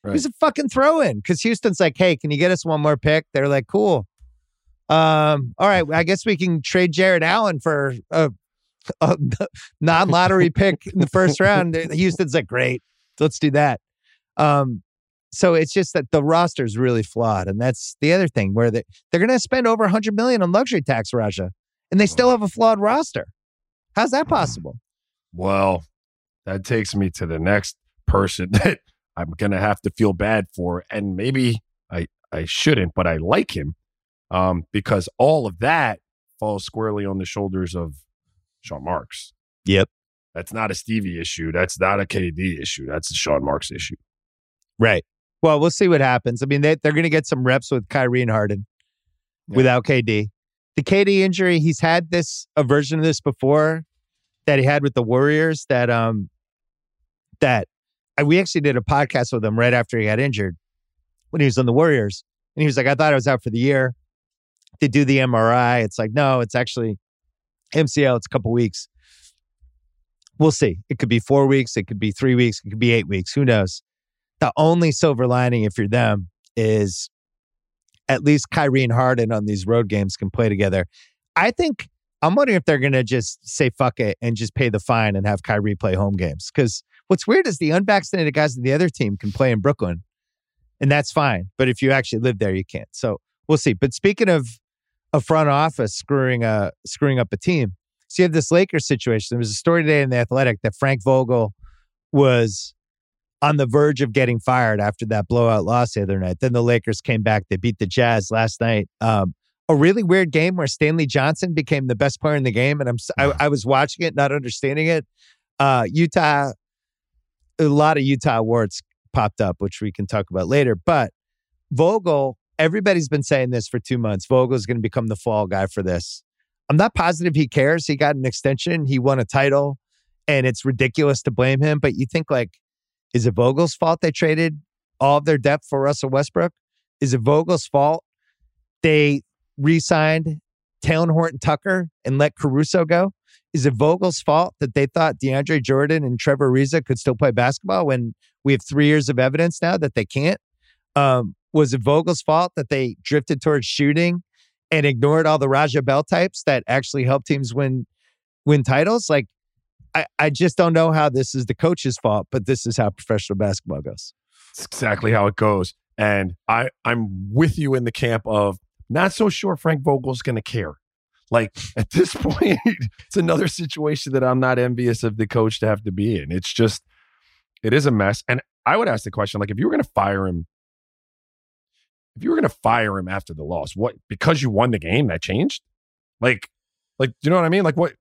Speaker 1: Right. He's a fucking throw in because Houston's like, hey, can you get us one more pick? They're like, cool. Um, all right, I guess we can trade Jarrett Allen for a, a non lottery pick in the first round. Houston's like, great, let's do that. Um, so it's just that the roster is really flawed, and that's the other thing where they they're going to spend over 100 million on luxury tax, Raja, and they still have a flawed roster. How's that possible?
Speaker 2: Well, that takes me to the next person that I'm going to have to feel bad for. And maybe I, I shouldn't, but I like him um, because all of that falls squarely on the shoulders of Sean Marks.
Speaker 1: Yep.
Speaker 2: That's not a Stevie issue. That's not a KD issue. That's a Sean Marks issue.
Speaker 1: Right. Well, we'll see what happens. I mean, they, they're going to get some reps with Kyrie and Harden yeah. without KD. The KD injury, he's had this a version of this before that he had with the Warriors that um that we actually did a podcast with him right after he got injured when he was on the Warriors. And he was like, I thought I was out for the year. They do the MRI. It's like, no, it's actually MCL. It's a couple weeks. We'll see. It could be four weeks. It could be three weeks. It could be eight weeks. Who knows? The only silver lining, if you're them, is at least Kyrie and Harden on these road games can play together. I think I'm wondering if they're going to just say fuck it and just pay the fine and have Kyrie play home games because What's weird is the unvaccinated guys in the other team can play in Brooklyn, and that's fine. But if you actually live there, you can't. So we'll see. But speaking of a front office screwing uh screwing up a team, so you have this Lakers situation. There was a story today in the Athletic that Frank Vogel was on the verge of getting fired after that blowout loss the other night. Then the Lakers came back. They beat the Jazz last night. Um, a really weird game where Stanley Johnson became the best player in the game, and I'm I, I was watching it, not understanding it. Uh, Utah a lot of Utah awards popped up, which we can talk about later. But Vogel, everybody's been saying this for two months. Vogel is going to become the fall guy for this. I'm not positive he cares. He got an extension, he won a title, and it's ridiculous to blame him. But you think, like, is it Vogel's fault they traded all of their depth for Russell Westbrook? Is it Vogel's fault they re signed Talen Horton Tucker and let Caruso go? Is it Vogel's fault that they thought DeAndre Jordan and Trevor Ariza could still play basketball when we have three years of evidence now that they can't? Um, was it Vogel's fault that they drifted towards shooting and ignored all the Raja Bell types that actually help teams win win titles? Like, I, I just don't know how this is the coach's fault, but this is how professional basketball goes.
Speaker 2: It's exactly how it goes. And I, I'm with you in the camp of not so sure Frank Vogel's going to care. Like at this point, it's another situation that I'm not envious of the coach to have to be in. It's just, it is a mess. And I would ask the question like, if you were going to fire him, if you were going to fire him after the loss, what, because you won the game, that changed? Like, like, do you know what I mean? Like, what,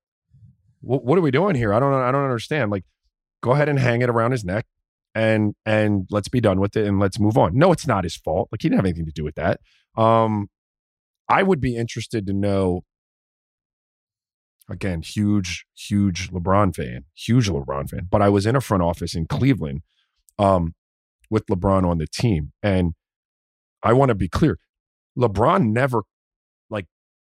Speaker 2: what, are we doing here? I don't, I don't understand. Like, go ahead and hang it around his neck and and let's be done with it and let's move on. No, it's not his fault. Like he didn't have anything to do with that. Um, I would be interested to know again, huge, huge LeBron fan, huge LeBron fan. But I was in a front office in Cleveland um, with LeBron on the team. And I want to be clear LeBron never like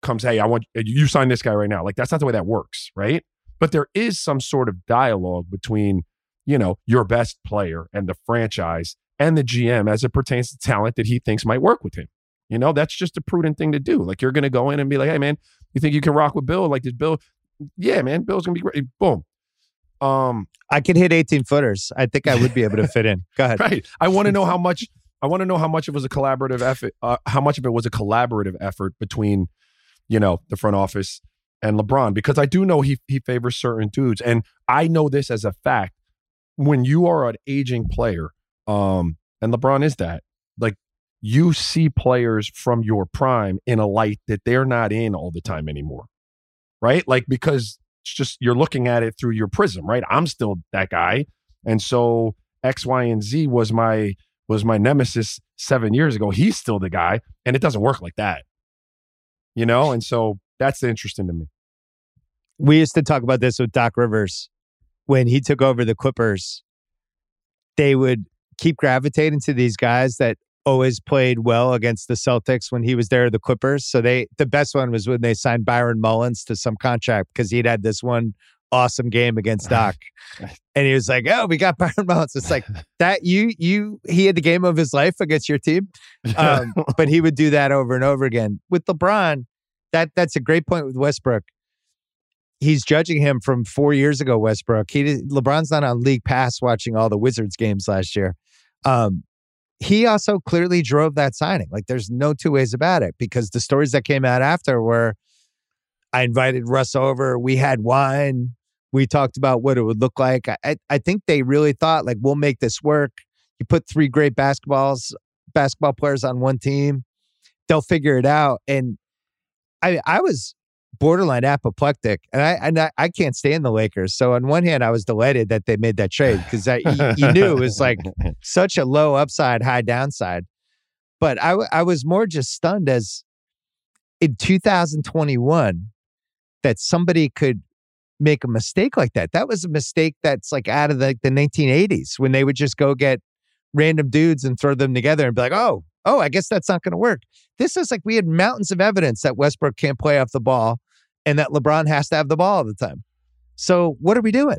Speaker 2: comes, hey, I want you sign this guy right now. Like that's not the way that works, right? But there is some sort of dialogue between, you know, your best player and the franchise and the GM as it pertains to talent that he thinks might work with him. You know, that's just a prudent thing to do. Like you're going to go in and be like, "Hey, man, you think you can rock with Bill? Like this Bill? Yeah, man, Bill's going to be great." Boom.
Speaker 1: Um, I can hit 18 footers. I think I would be able to fit in. Go ahead.
Speaker 2: Right. I want to know how much. I want to know how much it was a collaborative effort. Uh, how much of it was a collaborative effort between, you know, the front office and LeBron, because I do know he he favors certain dudes, and I know this as a fact. When you are an aging player, um, and LeBron is that, like you see players from your prime in a light that they're not in all the time anymore, right? Like because it's just you're looking at it through your prism, right? I'm still that guy, and so X, Y, and Z was my was my nemesis seven years ago. He's still the guy, and it doesn't work like that, you know. And so that's interesting to me.
Speaker 1: We used to talk about this with Doc Rivers when he took over the Clippers. They would keep gravitating to these guys that always played well against the Celtics when he was there, the Clippers. So they the best one was when they signed Byron Mullens to some contract because he'd had this one awesome game against Doc. and he was like, Oh, we got Byron Mullens. It's like that you you he had the game of his life against your team. Um, but he would do that over and over again. With LeBron, that that's a great point with Westbrook. He's judging him from four years ago, Westbrook. He LeBron's not on league pass watching all the Wizards games last year. Um, he also clearly drove that signing. Like there's no two ways about it because the stories that came out after were I invited Russ over, we had wine, we talked about what it would look like. I, I think they really thought like we'll make this work. You put three great basketballs basketball players on one team, they'll figure it out. And I I was borderline apoplectic, and I and I, I can't stand the Lakers. So on one hand, I was delighted that they made that trade because you, you knew it was like such a low upside, high downside. But I I was more just stunned as in 2021 that somebody could make a mistake like that. That was a mistake that's like out of the, the 1980s when they would just go get random dudes and throw them together and be like, oh, oh, I guess that's not going to work. This is like we had mountains of evidence that Westbrook can't play off the ball and that LeBron has to have the ball all the time. So what are we doing?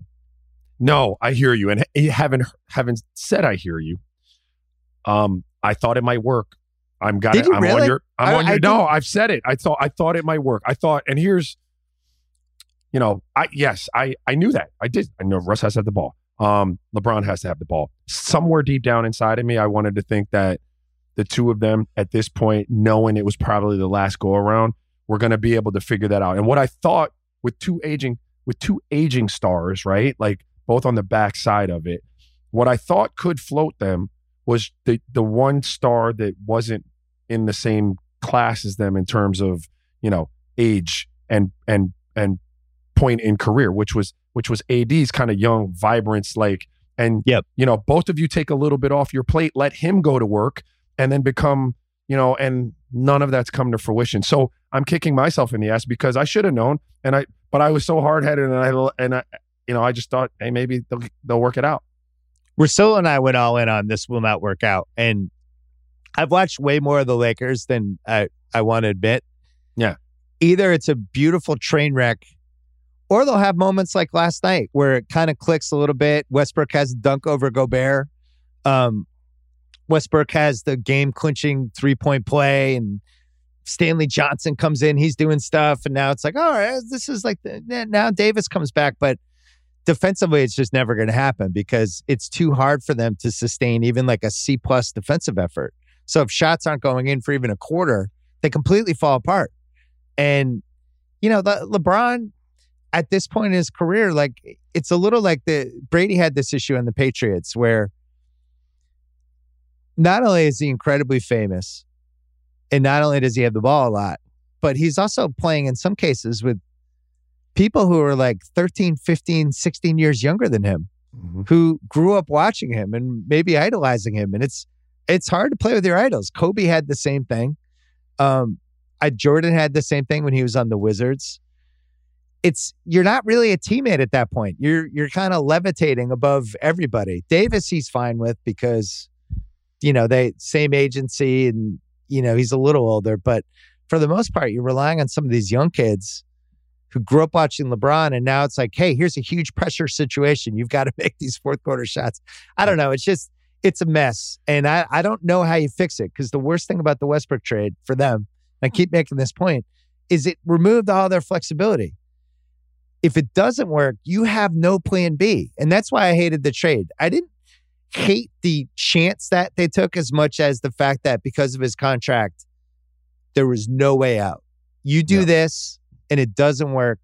Speaker 2: No, I hear you, and having having said I hear you, um, I thought it might work. I'm got
Speaker 1: Did
Speaker 2: it. I'm
Speaker 1: really?
Speaker 2: on your. I'm
Speaker 1: I,
Speaker 2: on your.
Speaker 1: I
Speaker 2: no, I've said it. I thought I thought it might work. I thought, and here's, you know, I yes, I I knew that. I did. I know Russ has to have the ball. Um, LeBron has to have the ball. Somewhere deep down inside of me, I wanted to think that the two of them at this point, knowing it was probably the last go around, were going to be able to figure that out. And what I thought with two aging with two aging stars, right, like both on the back side of it, what I thought could float them was the the one star that wasn't in the same class as them in terms of you know age and and and point in career, which was which was AD's kind of young vibrance, like and
Speaker 1: yep.
Speaker 2: you know both of you take a little bit off your plate, let him go to work, and then become you know, and none of that's come to fruition. So I'm kicking myself in the ass because I should have known, and I, but I was so hard headed, and I, and I, you know, I just thought, hey, maybe they'll, they'll work it out.
Speaker 1: Russillo and I went all in on this will not work out, and I've watched way more of the Lakers than I I want to admit.
Speaker 2: Yeah,
Speaker 1: either it's a beautiful train wreck, or they'll have moments like last night where it kind of clicks a little bit. Westbrook has a dunk over Gobert. Um, Westbrook has the game clinching three point play and Stanley Johnson comes in, he's doing stuff, and now it's like, all right, this is like the, now Davis comes back, but defensively, it's just never going to happen because it's too hard for them to sustain even like a C plus defensive effort. So if shots aren't going in for even a quarter, they completely fall apart. And you know, the, LeBron at this point in his career, like it's a little like the Brady had this issue in the Patriots where not only is he incredibly famous, and not only does he have the ball a lot, but he's also playing in some cases with people who are like 13, 15, 16 years younger than him, mm-hmm. who grew up watching him and maybe idolizing him. And it's it's hard to play with your idols. Kobe had the same thing. Um, I, Jordan had the same thing when he was on the Wizards. It's you're not really a teammate at that point. You're you're kind of levitating above everybody. Davis, he's fine with because you know, they same agency and you know, he's a little older, but for the most part, you're relying on some of these young kids who grew up watching LeBron. And now it's like, hey, here's a huge pressure situation. You've got to make these fourth quarter shots. I don't know. It's just, it's a mess. And I, I don't know how you fix it because the worst thing about the Westbrook trade for them, I keep making this point, is it removed all their flexibility. If it doesn't work, you have no plan B. And that's why I hated the trade. I didn't hate the chance that they took as much as the fact that because of his contract, there was no way out. You do yeah. this and it doesn't work,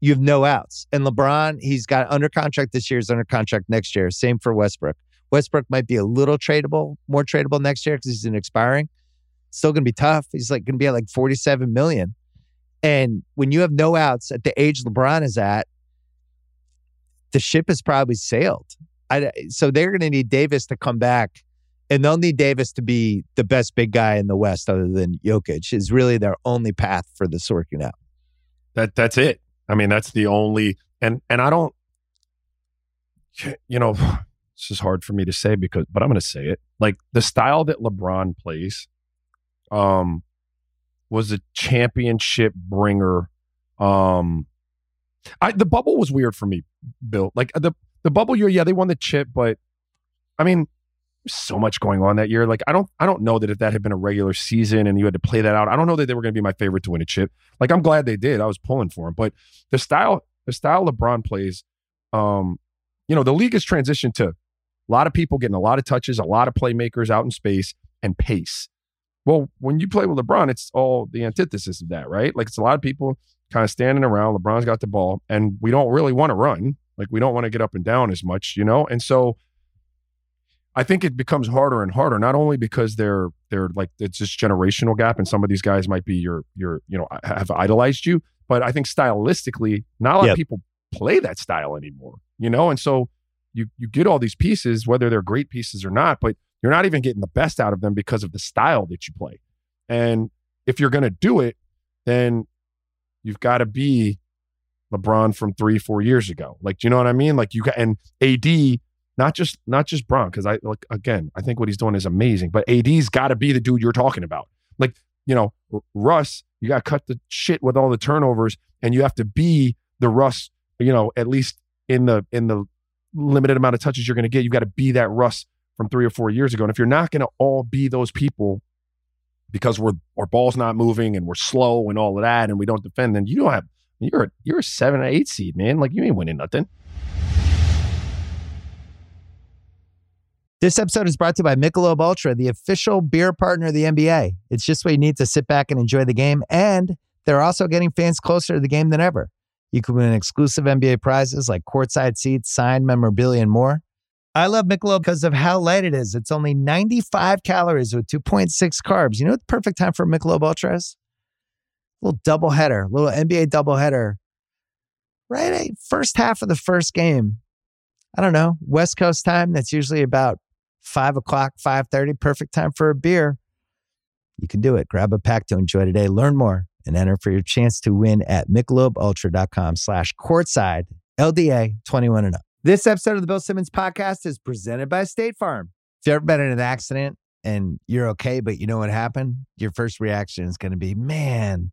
Speaker 1: you have no outs. And LeBron, he's got under contract this year, he's under contract next year. Same for Westbrook. Westbrook might be a little tradable, more tradable next year because he's an expiring. Still going to be tough. He's like going to be at like 47 million. And when you have no outs at the age LeBron is at, the ship has probably sailed. I, so they're going to need Davis to come back, and they'll need Davis to be the best big guy in the West, other than Jokic. Is really their only path for this working out.
Speaker 2: That that's it. I mean, that's the only and and I don't. You know, this is hard for me to say because, but I'm going to say it. Like the style that LeBron plays, um, was a championship bringer. Um, I the bubble was weird for me, Bill. Like the the bubble year, yeah, they won the chip, but I mean, so much going on that year. Like I don't I don't know that if that had been a regular season and you had to play that out, I don't know that they were going to be my favorite to win a chip. Like I'm glad they did. I was pulling for them, but the style the style LeBron plays, um, you know, the league has transitioned to a lot of people getting a lot of touches, a lot of playmakers out in space, and pace. Well, when you play with LeBron, it's all the antithesis of that, right? Like it's a lot of people kind of standing around. LeBron's got the ball, and we don't really want to run. Like we don't want to get up and down as much, you know? And so I think it becomes harder and harder, not only because they're they're like it's this generational gap, and some of these guys might be your your you know have idolized you, but I think stylistically, not a lot yep. of people play that style anymore, you know, and so you you get all these pieces, whether they're great pieces or not, but you're not even getting the best out of them because of the style that you play. And if you're going to do it, then you've got to be LeBron from three, four years ago. Like, do you know what I mean? Like you got and AD, not just not just Bron, because I like again, I think what he's doing is amazing. But AD's got to be the dude you're talking about. Like, you know, Russ, you got to cut the shit with all the turnovers, and you have to be the Russ. You know, at least in the in the limited amount of touches you're going to get, you got to be that Russ from three or four years ago. And if you're not going to all be those people because we're our ball's not moving and we're slow and all of that, and we don't defend, then you don't have you're a, you're a seven or eight seed, man. Like you ain't winning nothing.
Speaker 1: This episode is brought to you by Michelob Ultra, the official beer partner of the NBA. It's just what you need to sit back and enjoy the game, and they're also getting fans closer to the game than ever. You can win exclusive NBA prizes like courtside seats, signed memorabilia, and more. I love Michelob because of how light it is. It's only 95 calories with 2.6 carbs. You know what the perfect time for Michelob Ultra is? Little double header, little NBA double header. Right, first half of the first game. I don't know West Coast time. That's usually about five o'clock, five thirty. Perfect time for a beer. You can do it. Grab a pack to enjoy today. Learn more and enter for your chance to win at michelobultra.com slash courtside LDA 21 and up. This episode of the Bill Simmons podcast is presented by State Farm. If you've ever been in an accident and you're okay, but you know what happened, your first reaction is going to be, man,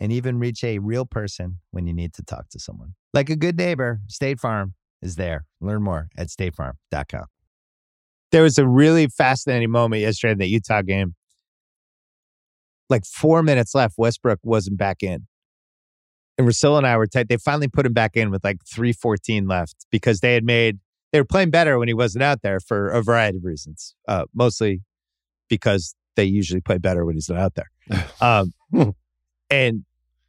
Speaker 1: and even reach a real person when you need to talk to someone. Like a good neighbor, State Farm is there. Learn more at statefarm.com. There was a really fascinating moment yesterday in the Utah game like four minutes left. Westbrook wasn't back in. And Russell and I were tight. They finally put him back in with like 314 left because they had made, they were playing better when he wasn't out there for a variety of reasons, uh, mostly because they usually play better when he's not out there. Um, and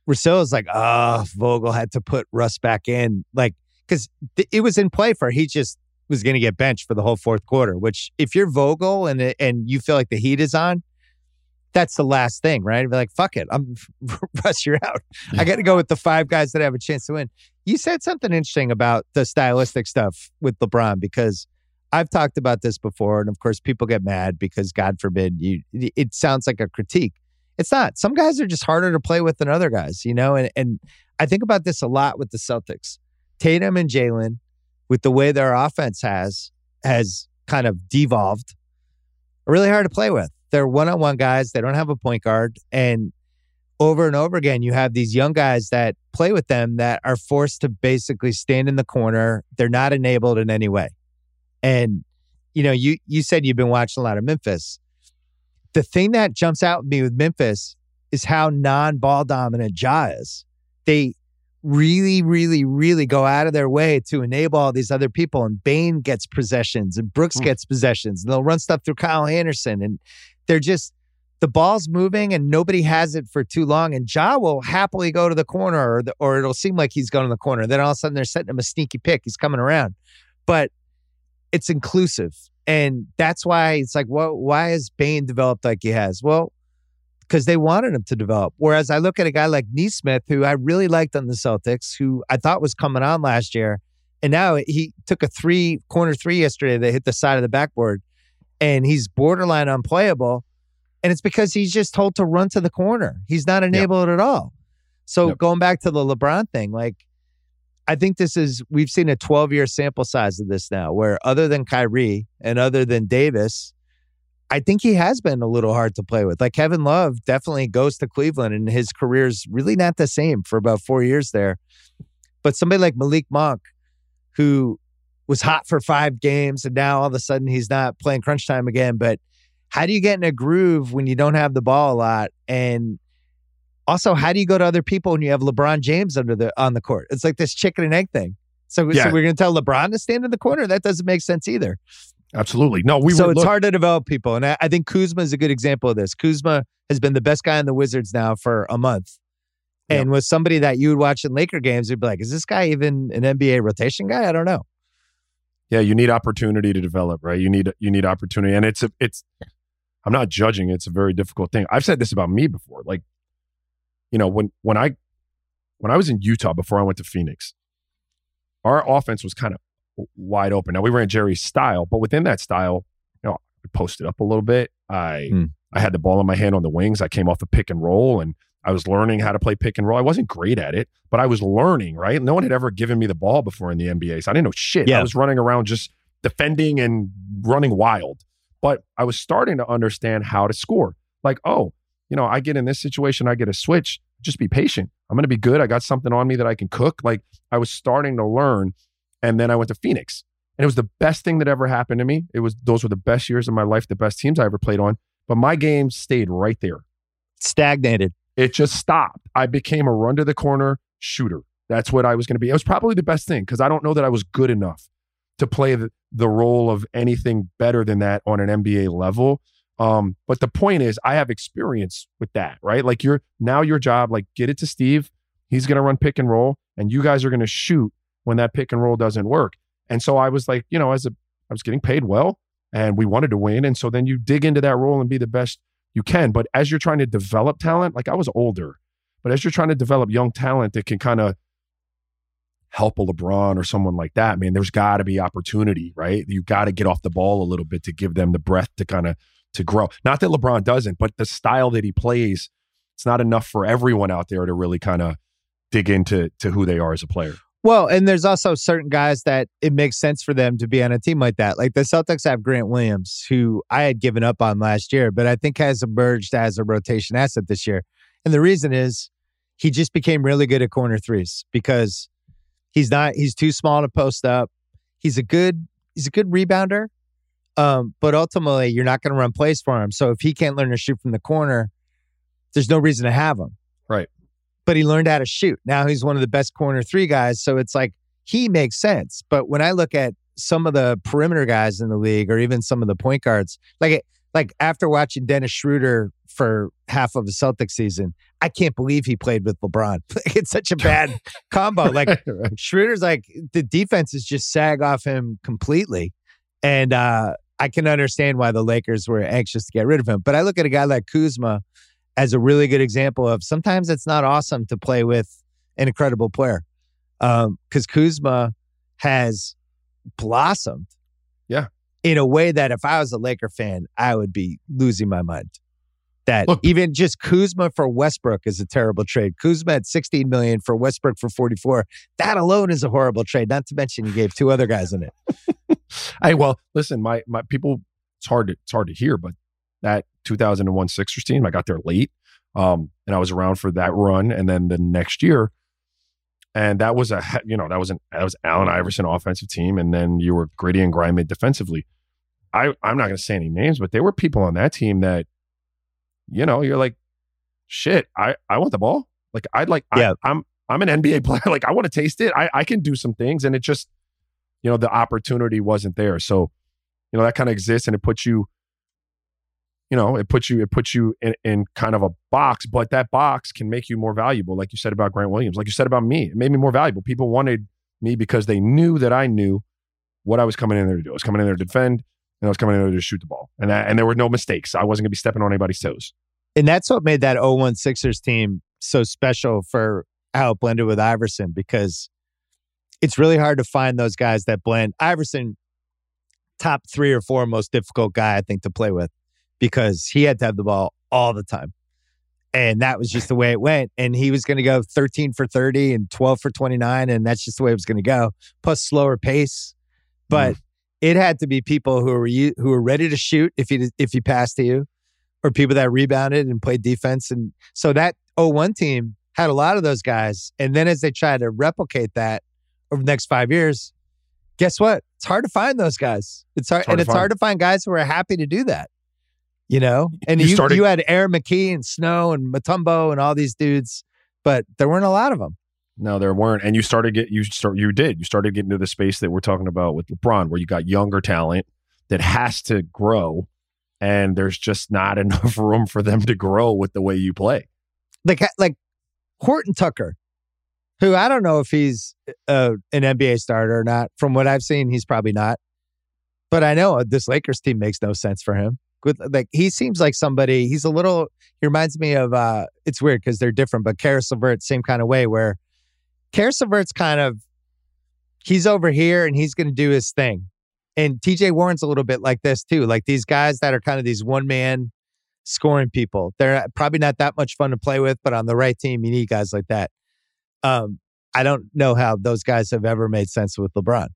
Speaker 1: Russillo's like, oh, Vogel had to put Russ back in. Like, because th- it was in play for he just was going to get benched for the whole fourth quarter, which if you're Vogel and, and you feel like the heat is on, that's the last thing, right? Be like, fuck it, I'm Russ, you're out. I got to go with the five guys that have a chance to win. You said something interesting about the stylistic stuff with LeBron because I've talked about this before, and of course, people get mad because God forbid you. It sounds like a critique. It's not. Some guys are just harder to play with than other guys, you know. And and I think about this a lot with the Celtics. Tatum and Jalen, with the way their offense has has kind of devolved, are really hard to play with. They're one on one guys. They don't have a point guard. And over and over again, you have these young guys that play with them that are forced to basically stand in the corner. They're not enabled in any way. And, you know, you you said you've been watching a lot of Memphis. The thing that jumps out at me with Memphis is how non-ball dominant Ja is. They really, really, really go out of their way to enable all these other people. And Bane gets possessions and Brooks mm. gets possessions. And they'll run stuff through Kyle Anderson. And they're just the ball's moving and nobody has it for too long. And Ja will happily go to the corner, or, the, or it'll seem like he's going to the corner. Then all of a sudden they're setting him a sneaky pick. He's coming around, but it's inclusive, and that's why it's like, well, why has Bane developed like he has? Well, because they wanted him to develop. Whereas I look at a guy like Nesmith, who I really liked on the Celtics, who I thought was coming on last year, and now he took a three corner three yesterday that hit the side of the backboard and he's borderline unplayable. And it's because he's just told to run to the corner. He's not enabled yep. at all. So yep. going back to the LeBron thing, like I think this is we've seen a 12 year sample size of this now, where other than Kyrie and other than Davis, I think he has been a little hard to play with. Like Kevin Love definitely goes to Cleveland and his career's really not the same for about four years there. But somebody like Malik Monk, who was hot for five games and now all of a sudden he's not playing crunch time again. But how do you get in a groove when you don't have the ball a lot? And also, how do you go to other people when you have LeBron James under the on the court? It's like this chicken and egg thing. So, yeah. so we're going to tell LeBron to stand in the corner. That doesn't make sense either.
Speaker 2: Absolutely. No, we
Speaker 1: so
Speaker 2: were,
Speaker 1: it's look- hard to develop people, and I, I think Kuzma is a good example of this. Kuzma has been the best guy in the Wizards now for a month, and yep. was somebody that you would watch in Laker games. You'd be like, "Is this guy even an NBA rotation guy?" I don't know
Speaker 2: yeah, you need opportunity to develop, right? You need you need opportunity, and it's a, it's. I'm not judging. It's a very difficult thing. I've said this about me before. Like, you know, when when I when I was in Utah before I went to Phoenix, our offense was kind of wide open. Now we ran Jerry's style, but within that style, you know, I posted up a little bit. I hmm. I had the ball in my hand on the wings. I came off a pick and roll, and I was learning how to play pick and roll. I wasn't great at it, but I was learning, right? No one had ever given me the ball before in the NBA. So I didn't know shit. Yeah. I was running around just defending and running wild. But I was starting to understand how to score. Like, oh, you know, I get in this situation, I get a switch. Just be patient. I'm going to be good. I got something on me that I can cook. Like, I was starting to learn. And then I went to Phoenix. And it was the best thing that ever happened to me. It was those were the best years of my life, the best teams I ever played on. But my game stayed right there.
Speaker 1: Stagnated.
Speaker 2: It just stopped. I became a run to the corner shooter. That's what I was going to be. It was probably the best thing because I don't know that I was good enough to play the, the role of anything better than that on an NBA level. Um, but the point is, I have experience with that, right? Like you're now your job, like get it to Steve. He's to run pick and roll, and you guys are to shoot when that pick and roll doesn't work. And so I was like, you know, as a I was getting paid well, and we wanted to win, and so then you dig into that role and be the best you can. But as you're trying to develop talent, like I was older, but as you're trying to develop young talent that can kind of help a LeBron or someone like that, man, there's got to be opportunity, right? You got to get off the ball a little bit to give them the breath to kind of to grow. Not that LeBron doesn't, but the style that he plays, it's not enough for everyone out there to really kind of dig into to who they are as a player.
Speaker 1: Well, and there's also certain guys that it makes sense for them to be on a team like that. Like the Celtics have Grant Williams, who I had given up on last year, but I think has emerged as a rotation asset this year. And the reason is he just became really good at corner threes because he's not he's too small to post up. He's a good he's a good rebounder. Um, but ultimately you're not going to run plays for him. So if he can't learn to shoot from the corner, there's no reason to have him.
Speaker 2: Right
Speaker 1: but he learned how to shoot. Now he's one of the best corner three guys. So it's like he makes sense. But when I look at some of the perimeter guys in the league, or even some of the point guards, like like after watching Dennis Schroeder for half of the Celtics season, I can't believe he played with LeBron. it's such a bad combo. Like right. Schroeder's like the defenses just sag off him completely, and uh, I can understand why the Lakers were anxious to get rid of him. But I look at a guy like Kuzma as a really good example of sometimes it's not awesome to play with an incredible player. Because um, Kuzma has blossomed. In a way that if I was a Laker fan, I would be losing my mind. That Look, even just Kuzma for Westbrook is a terrible trade. Kuzma at 16 million for Westbrook for 44. That alone is a horrible trade. Not to mention you gave two other guys in it.
Speaker 2: hey, well, listen, my my people, it's hard to it's hard to hear, but that 2001 Sixers team, I got there late, um, and I was around for that run, and then the next year, and that was a you know that was an that was Allen Iverson offensive team, and then you were gritty and grimy defensively. I I'm not going to say any names, but there were people on that team that, you know, you're like, shit, I I want the ball. Like I'd like yeah. I, I'm I'm an NBA player. Like I want to taste it. I I can do some things, and it just, you know, the opportunity wasn't there. So, you know, that kind of exists, and it puts you you know it puts you it puts you in, in kind of a box but that box can make you more valuable like you said about grant williams like you said about me it made me more valuable. People wanted me because they knew that i knew what i was coming in there to do. I was coming in there to defend and i was coming in there to shoot the ball. And and there were no mistakes. I wasn't going to be stepping on anybody's toes.
Speaker 1: And that's what made that 01 sixers team so special for how it blended with iverson because it's really hard to find those guys that blend. Iverson top three or four most difficult guy i think to play with because he had to have the ball all the time. And that was just the way it went. And he was going to go 13 for 30 and 12 for 29. And that's just the way it was going to go. Plus slower pace. But mm. it had to be people who were who were ready to shoot if he if he passed to you, or people that rebounded and played defense. And so that 01 team had a lot of those guys. And then as they tried to replicate that over the next five years, guess what? It's hard to find those guys. It's hard, it's hard and it's find. hard to find guys who are happy to do that you know? And you, you, started, you had Aaron McKie and Snow and Mutombo and all these dudes, but there weren't a lot of them.
Speaker 2: No, there weren't. And you started get you start you did. You started getting into the space that we're talking about with LeBron, where you got younger talent that has to grow, and there's just not enough room for them to grow with the way you play.
Speaker 1: Like like Horton Tucker, who I don't know if he's uh, an NBA starter or not. From what I've seen, he's probably not. But I know this Lakers team makes no sense for him with like he seems like somebody he's a little he reminds me of uh it's weird because they're different but Caris LeVert same kind of way where Caris LeVert's kind of he's over here and he's going to do his thing. And TJ Warren's a little bit like this too like these guys that are kind of these one man scoring people. They're probably not that much fun to play with but on the right team you need guys like that. Um I don't know how those guys have ever made sense with LeBron.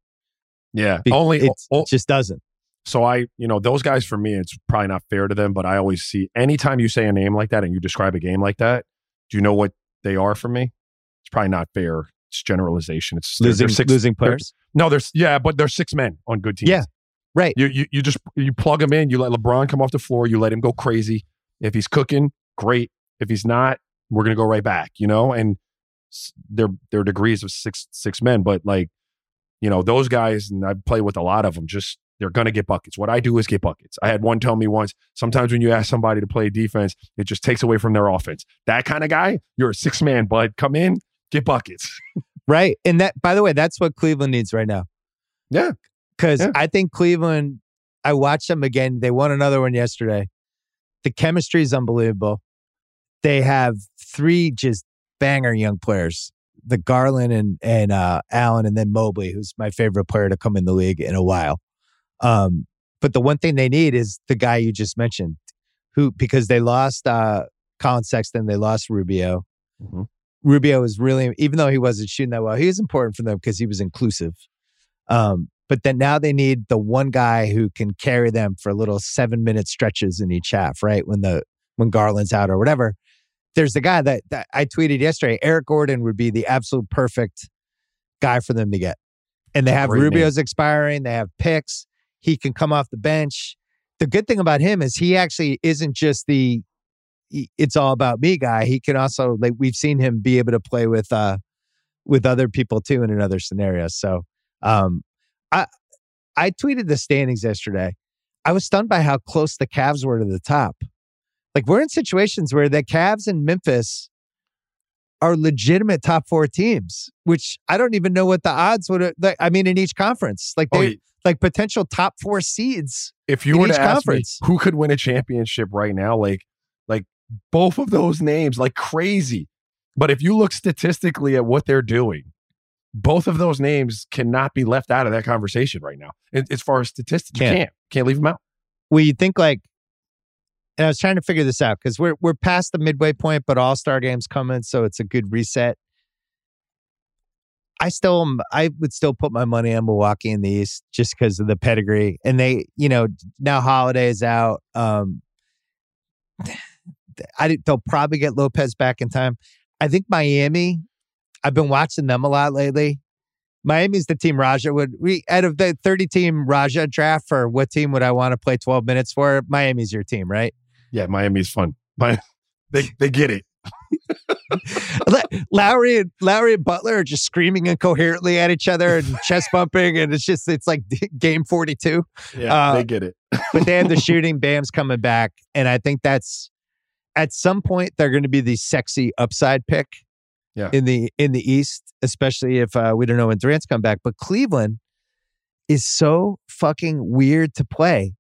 Speaker 2: Yeah Be- only
Speaker 1: it just doesn't
Speaker 2: so I, you know, those guys for me, it's probably not fair to them, but I always see anytime you say a name like that and you describe a game like that, do you know what they are for me? It's probably not fair. It's generalization. It's
Speaker 1: losing, they're, they're six, losing players.
Speaker 2: No, there's yeah, but there's six men on good teams.
Speaker 1: Yeah, right.
Speaker 2: You, you you just you plug them in. You let LeBron come off the floor. You let him go crazy. If he's cooking, great. If he's not, we're gonna go right back. You know, and their their degrees of six six men, but like you know those guys, and I play with a lot of them. Just they're going to get buckets. What I do is get buckets. I had one tell me once, sometimes when you ask somebody to play defense, it just takes away from their offense. That kind of guy, you're a six man, bud. Come in, get buckets.
Speaker 1: right. And that, by the way, that's what Cleveland needs right now.
Speaker 2: Yeah.
Speaker 1: Because yeah. I think Cleveland, I watched them again. They won another one yesterday. The chemistry is unbelievable. They have three just banger young players the Garland and and uh, Allen, and then Mobley, who's my favorite player to come in the league in a while. Um, but the one thing they need is the guy you just mentioned, who because they lost uh, Collin Sexton, they lost Rubio. Mm-hmm. Rubio was really, even though he wasn't shooting that well, he was important for them because he was inclusive. Um, but then now they need the one guy who can carry them for little seven minute stretches in each half, right? When the when Garland's out or whatever. There's the guy that, that I tweeted yesterday. Eric Gordon would be the absolute perfect guy for them to get. And they have Rubio's name. expiring. They have picks. He can come off the bench. The good thing about him is he actually isn't just the it's all about me guy. He can also like we've seen him be able to play with uh with other people too in another scenario. So um I I tweeted the standings yesterday. I was stunned by how close the Cavs were to the top. Like we're in situations where the Cavs and Memphis are legitimate top four teams, which I don't even know what the odds would. Have, I mean, in each conference, like oh, they, oh, like potential top four seeds.
Speaker 2: If you
Speaker 1: in
Speaker 2: were to ask
Speaker 1: conference.
Speaker 2: me who could win a championship right now, like like both of those names, like crazy. But if you look statistically at what they're doing, both of those names cannot be left out of that conversation right now. As far as statistics,
Speaker 1: Can't.
Speaker 2: can't can't leave them out.
Speaker 1: Well, you think like, and I was trying to figure this out because we're we're past the midway point, but All Star games coming, so it's a good reset. I still, am- I would still put my money on Milwaukee in the East just because of the pedigree, and they, you know, now Holiday is out. Um, I they'll probably get Lopez back in time. I think Miami. I've been watching them a lot lately. Miami's the team Raja would we out of the 30 team Raja draft for what team would I want to play 12 minutes for? Miami's your team, right?
Speaker 2: Yeah, Miami's fun. My, they they get it.
Speaker 1: Lowry and Lowry and Butler are just screaming incoherently at each other and chest bumping, and it's just it's like game 42.
Speaker 2: Yeah,
Speaker 1: Uh,
Speaker 2: they get it.
Speaker 1: But they have the shooting, Bam's coming back, and I think that's at some point they're going to be the sexy upside pick.
Speaker 2: Yeah.
Speaker 1: In the in the East, especially if uh, we don't know when Durant's come back, but Cleveland is so fucking weird to play,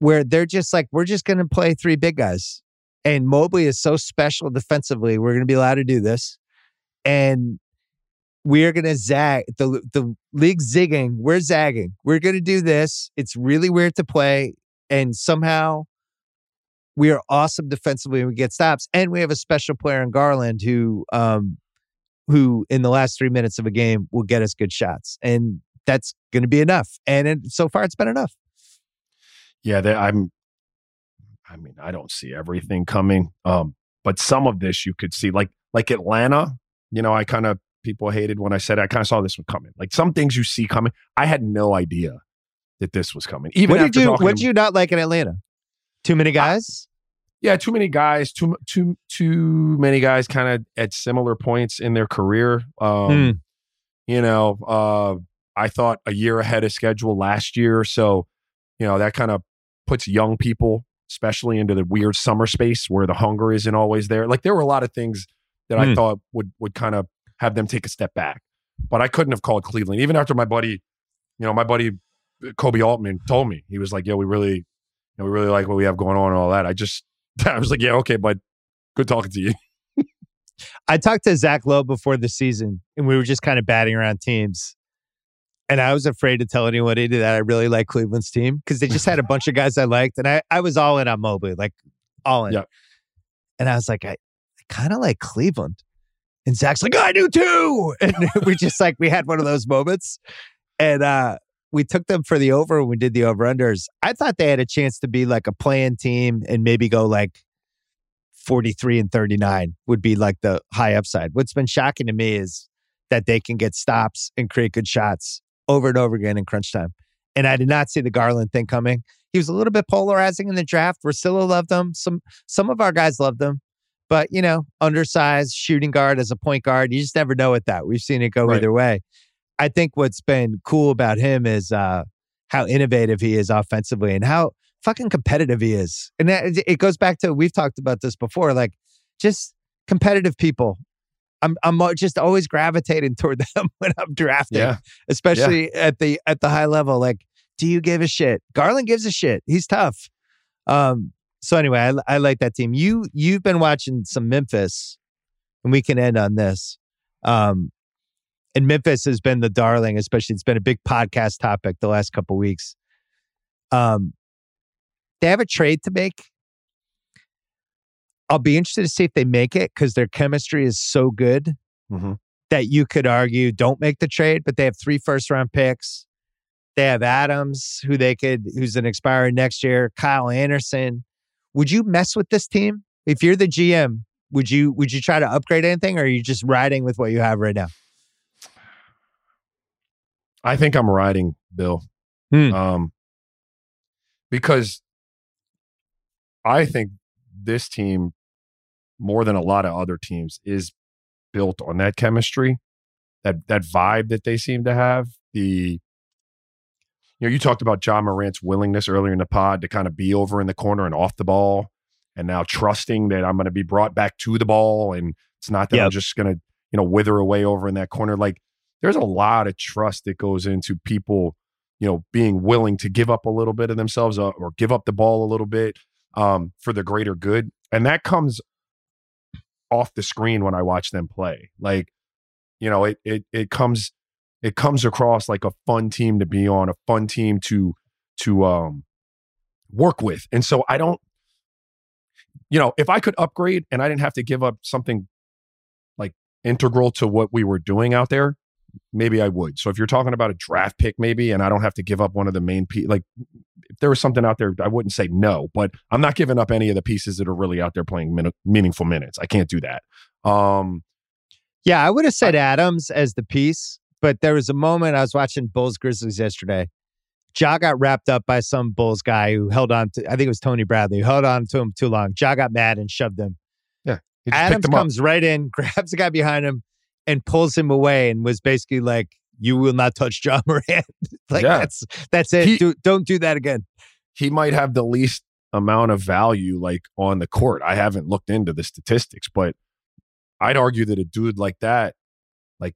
Speaker 1: where they're just like we're just going to play three big guys, and Mobley is so special defensively. We're going to be allowed to do this, and we are going to zag the the league zigging. We're zagging. We're going to do this. It's really weird to play, and somehow we are awesome defensively. and We get stops, and we have a special player in Garland who, um, who in the last three minutes of a game will get us good shots, and that's going to be enough. And it, so far, it's been enough.
Speaker 2: Yeah, I'm. I mean, I don't see everything coming, um, but some of this you could see, like like Atlanta. You know, I kind of people hated when I said I kind of saw this one coming. Like some things you see coming, I had no idea that this was coming. Even
Speaker 1: what did you What did you not like in Atlanta? Too many guys.
Speaker 2: yeah, too many guys, too too too many guys, kind of at similar points in their career. Um,
Speaker 1: Hmm.
Speaker 2: You know, uh, I thought a year ahead of schedule last year, so you know that kind of puts young people, especially into the weird summer space where the hunger isn't always there. Like there were a lot of things that I
Speaker 1: Hmm.
Speaker 2: thought would would kind of have them take a step back, but I couldn't have called Cleveland even after my buddy, you know, my buddy Koby Altman told me he was like, "Yo, we really." you know, we really like what we have going on and all that. I just, I was like, yeah, okay, but good talking to you.
Speaker 1: I talked to Zach Lowe before the season, and we were just kind of batting around teams. And I was afraid to tell anybody that I really like Cleveland's team because they just had a bunch of guys I liked, and I, I was all in on Mobley, like all in.
Speaker 2: Yeah.
Speaker 1: And I was like, I, I kind of like Cleveland. And Zach's like, I do too. And we just like we had one of those moments, and uh, we took them for the over when we did the over unders. I thought they had a chance to be like a play-in team and maybe go like 43 and 39 would be like the high upside. What's been shocking to me is that they can get stops and create good shots over and over again in crunch time. And I did not see the Garland thing coming. He was a little bit polarizing in the draft. Russillo loved him. Some some of our guys loved him. But, you know, undersized shooting guard as a point guard, you just never know with that. We've seen it go
Speaker 2: Right.
Speaker 1: either way. I think what's been cool about him is uh, how innovative he is offensively and how fucking competitive he is. And that, it goes back to we've talked about this before, like just competitive people. I'm I'm just always gravitating toward them when I'm drafting,
Speaker 2: Yeah.
Speaker 1: especially at the at the high level. Like, do you give a shit? Garland gives a shit. He's tough. Um. So anyway, I, I like that team. You you've been watching some Memphis, and we can end on this. Um, and Memphis has been the darling, especially it's been a big podcast topic the last couple weeks. Um, they have a trade to make. I'll be interested to see if they make it because their chemistry is so good
Speaker 2: Mhm.
Speaker 1: that you could argue don't make the trade, but they have three first round picks. They have Adams, who they could, who's an expiring next year. Kyle Anderson. Would you mess with this team if you're the GM? Would you would you try to upgrade anything, or are you just riding with what you have right now?
Speaker 2: I think I'm riding Bill.
Speaker 1: Hmm.
Speaker 2: Um, because I think this team, more than a lot of other teams, is built on that chemistry, that that vibe that they seem to have. The you know, you talked about Ja Morant's willingness earlier in the pod to kind of be over in the corner and off the ball, and now trusting that I'm going to be brought back to the ball, and it's not that I'm just going to you know wither away over in that corner. Like there's a lot of trust that goes into people you know, being willing to give up a little bit of themselves uh, or give up the ball a little bit um, for the greater good. And that comes off the screen when I watch them play. Like, you know, it it it comes it comes across like a fun team to be on, a fun team to to um work with. And so I don't you know, if I could upgrade and I didn't have to give up something like integral to what we were doing out there, maybe I would. So if you're talking about a draft pick, maybe, and I don't have to give up one of the main pieces, like if there was something out there, I wouldn't say no, but I'm not giving up any of the pieces that are really out there playing min- meaningful minutes. I can't do that. Um,
Speaker 1: yeah, I would have said Adams as the piece, but there was a moment I was watching Bulls Grizzlies yesterday. Ja got wrapped up by some Bulls guy who held on to, I think it was Tony Bradley, who held on to him too long. Ja got mad and shoved him.
Speaker 2: Yeah.
Speaker 1: Adams comes up. right in, grabs the guy behind him, and pulls him away and was basically like, "You will not touch Ja Morant." like yeah. that's that's it. He, do, don't do that again.
Speaker 2: He might have the least amount of value like on the court. I haven't looked into the statistics, but I'd argue that a dude like that, like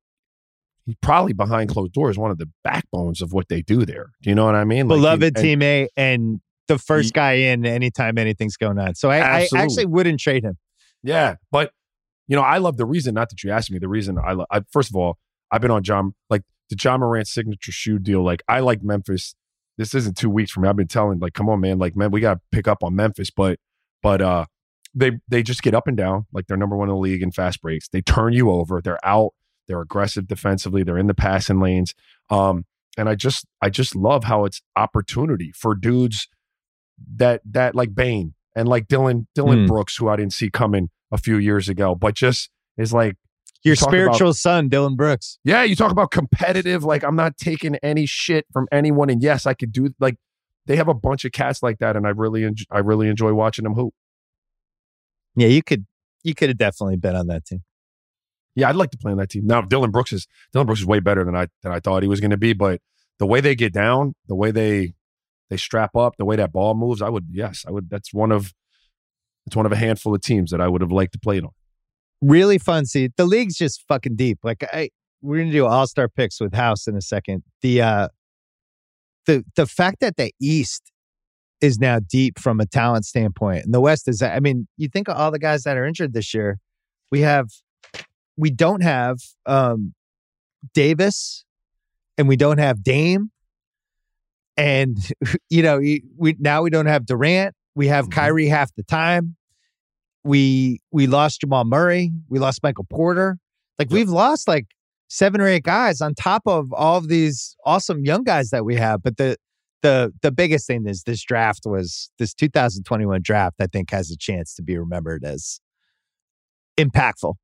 Speaker 2: he's probably behind closed doors, one of the backbones of what they do there. Do you know what I mean?
Speaker 1: Like Beloved he, teammate and the first he, guy in anytime anything's going on. So I, I actually wouldn't trade him.
Speaker 2: Yeah, but you know, I love the reason. Not that you asked me. The reason I, love, I first of all, I've been on John like the Ja Morant signature shoe deal. Like I like Memphis. This isn't two weeks from me. I've been telling like, come on, man. Like, man, we got to pick up on Memphis. But, but uh, they they just get up and down. Like they're number one in the league in fast breaks. They turn you over. They're out. They're aggressive defensively. They're in the passing lanes. Um, and I just I just love how it's opportunity for dudes that that like Bane and like Dillon Dillon mm. Brooks, who I didn't see coming a few years ago, but just is like
Speaker 1: your spiritual about, son, Dillon Brooks.
Speaker 2: Yeah, you talk about competitive. Like I'm not taking any shit from anyone, and yes, I could do like they have a bunch of cats like that, and I really enjoy, I really enjoy watching them hoop.
Speaker 1: Yeah, you could you could have definitely been on that team.
Speaker 2: Yeah, I'd like to play on that team. Now, Dillon Brooks is Dillon Brooks is way better than I than I thought he was going to be, but the way they get down, the way they they strap up, the way that ball moves, I would yes, I would. That's one of it's one of a handful of teams that I would have liked to play on.
Speaker 1: Really fun. See, the league's just fucking deep. Like I, we're gonna do all star picks with House in a second. The uh, the the fact that the East is now deep from a talent standpoint, and the West is. I mean, you think of all the guys that are injured this year. We have, we don't have um, Davis, and we don't have Dame, and you know, we now we don't have Durant we have mm-hmm. Kyrie half the time. We we lost Jamal Murray. We lost Michael Porter. Like we've lost like seven or eight guys on top of all of these awesome young guys that we have. But the the the biggest thing is this draft was this 2021 draft. I think has a chance to be remembered as impactful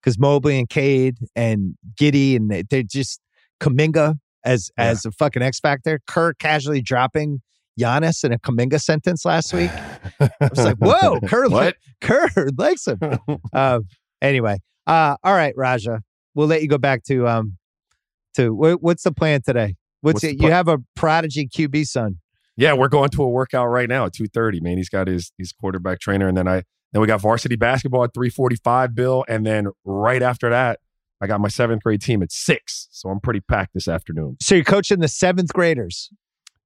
Speaker 1: because Mobley and Cade and Giddey and they, they're just Kuminga as yeah. as a fucking X factor. Kirk casually dropping Giannis in a Kuminga sentence last week. I was like, whoa, Kerr, what? Kerr likes him. Uh, anyway, uh, all right, Raja, we'll let you go back to um to what's the plan today? What's, what's it? You have a prodigy QB son.
Speaker 2: Yeah, we're going to a workout right now at two thirty. Man, he's got his his quarterback trainer, and then I then we got varsity basketball at three forty five. Bill, and then right after that, I got my seventh grade team at six. So I'm pretty packed this afternoon.
Speaker 1: So you're coaching the seventh graders.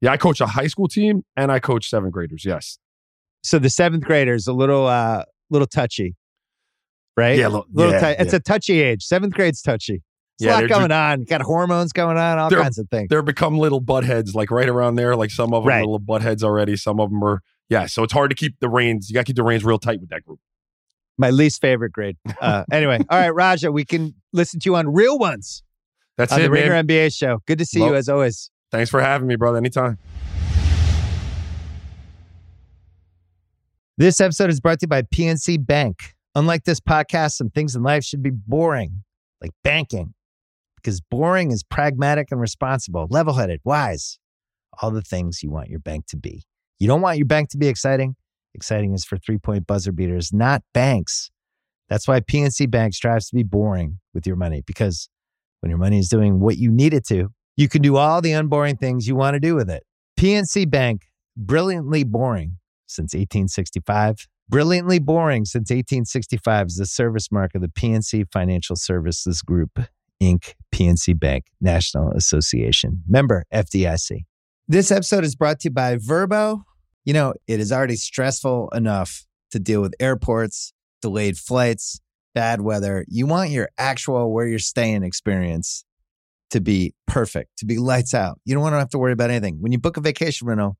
Speaker 2: Yeah, I coach a high school team and I coach seventh graders. Yes.
Speaker 1: So the seventh graders a little uh little touchy, right?
Speaker 2: Yeah,
Speaker 1: little,
Speaker 2: little yeah,
Speaker 1: It's a touchy age. Seventh grade's touchy. There's yeah, a lot going ju- on. Got hormones going on, all kinds of things.
Speaker 2: They're become little butt heads, like right around there. Like some of them right. are little butt heads already. Some of them are, yeah. So it's hard to keep the reins. You got to keep the reins real tight with that group.
Speaker 1: My least favorite grade. Uh, anyway, all right, Raja, we can listen to you on Real Ones.
Speaker 2: That's
Speaker 1: on
Speaker 2: it,
Speaker 1: the Ringer NBA show. Good to see Love- you as always.
Speaker 2: Thanks for having me, brother. Anytime.
Speaker 1: This episode is brought to you by PNC Bank. Unlike this podcast, some things in life should be boring, like banking, because boring is pragmatic and responsible, level headed, wise, all the things you want your bank to be. You don't want your bank to be exciting. Exciting is for three point buzzer beaters, not banks. That's why PNC Bank strives to be boring with your money, because when your money is doing what you need it to, you can do all the unboring things you want to do with it. PNC Bank, brilliantly boring since 1865. Brilliantly boring since 1865 is the service mark of the PNC Financial Services Group, Inc., PNC Bank, National Association. Member FDIC. This episode is brought to you by Vrbo. You know, it is already stressful enough to deal with airports, delayed flights, bad weather. You want your actual where you're staying experience to be perfect, to be lights out. You don't want to have to worry about anything. When you book a vacation rental,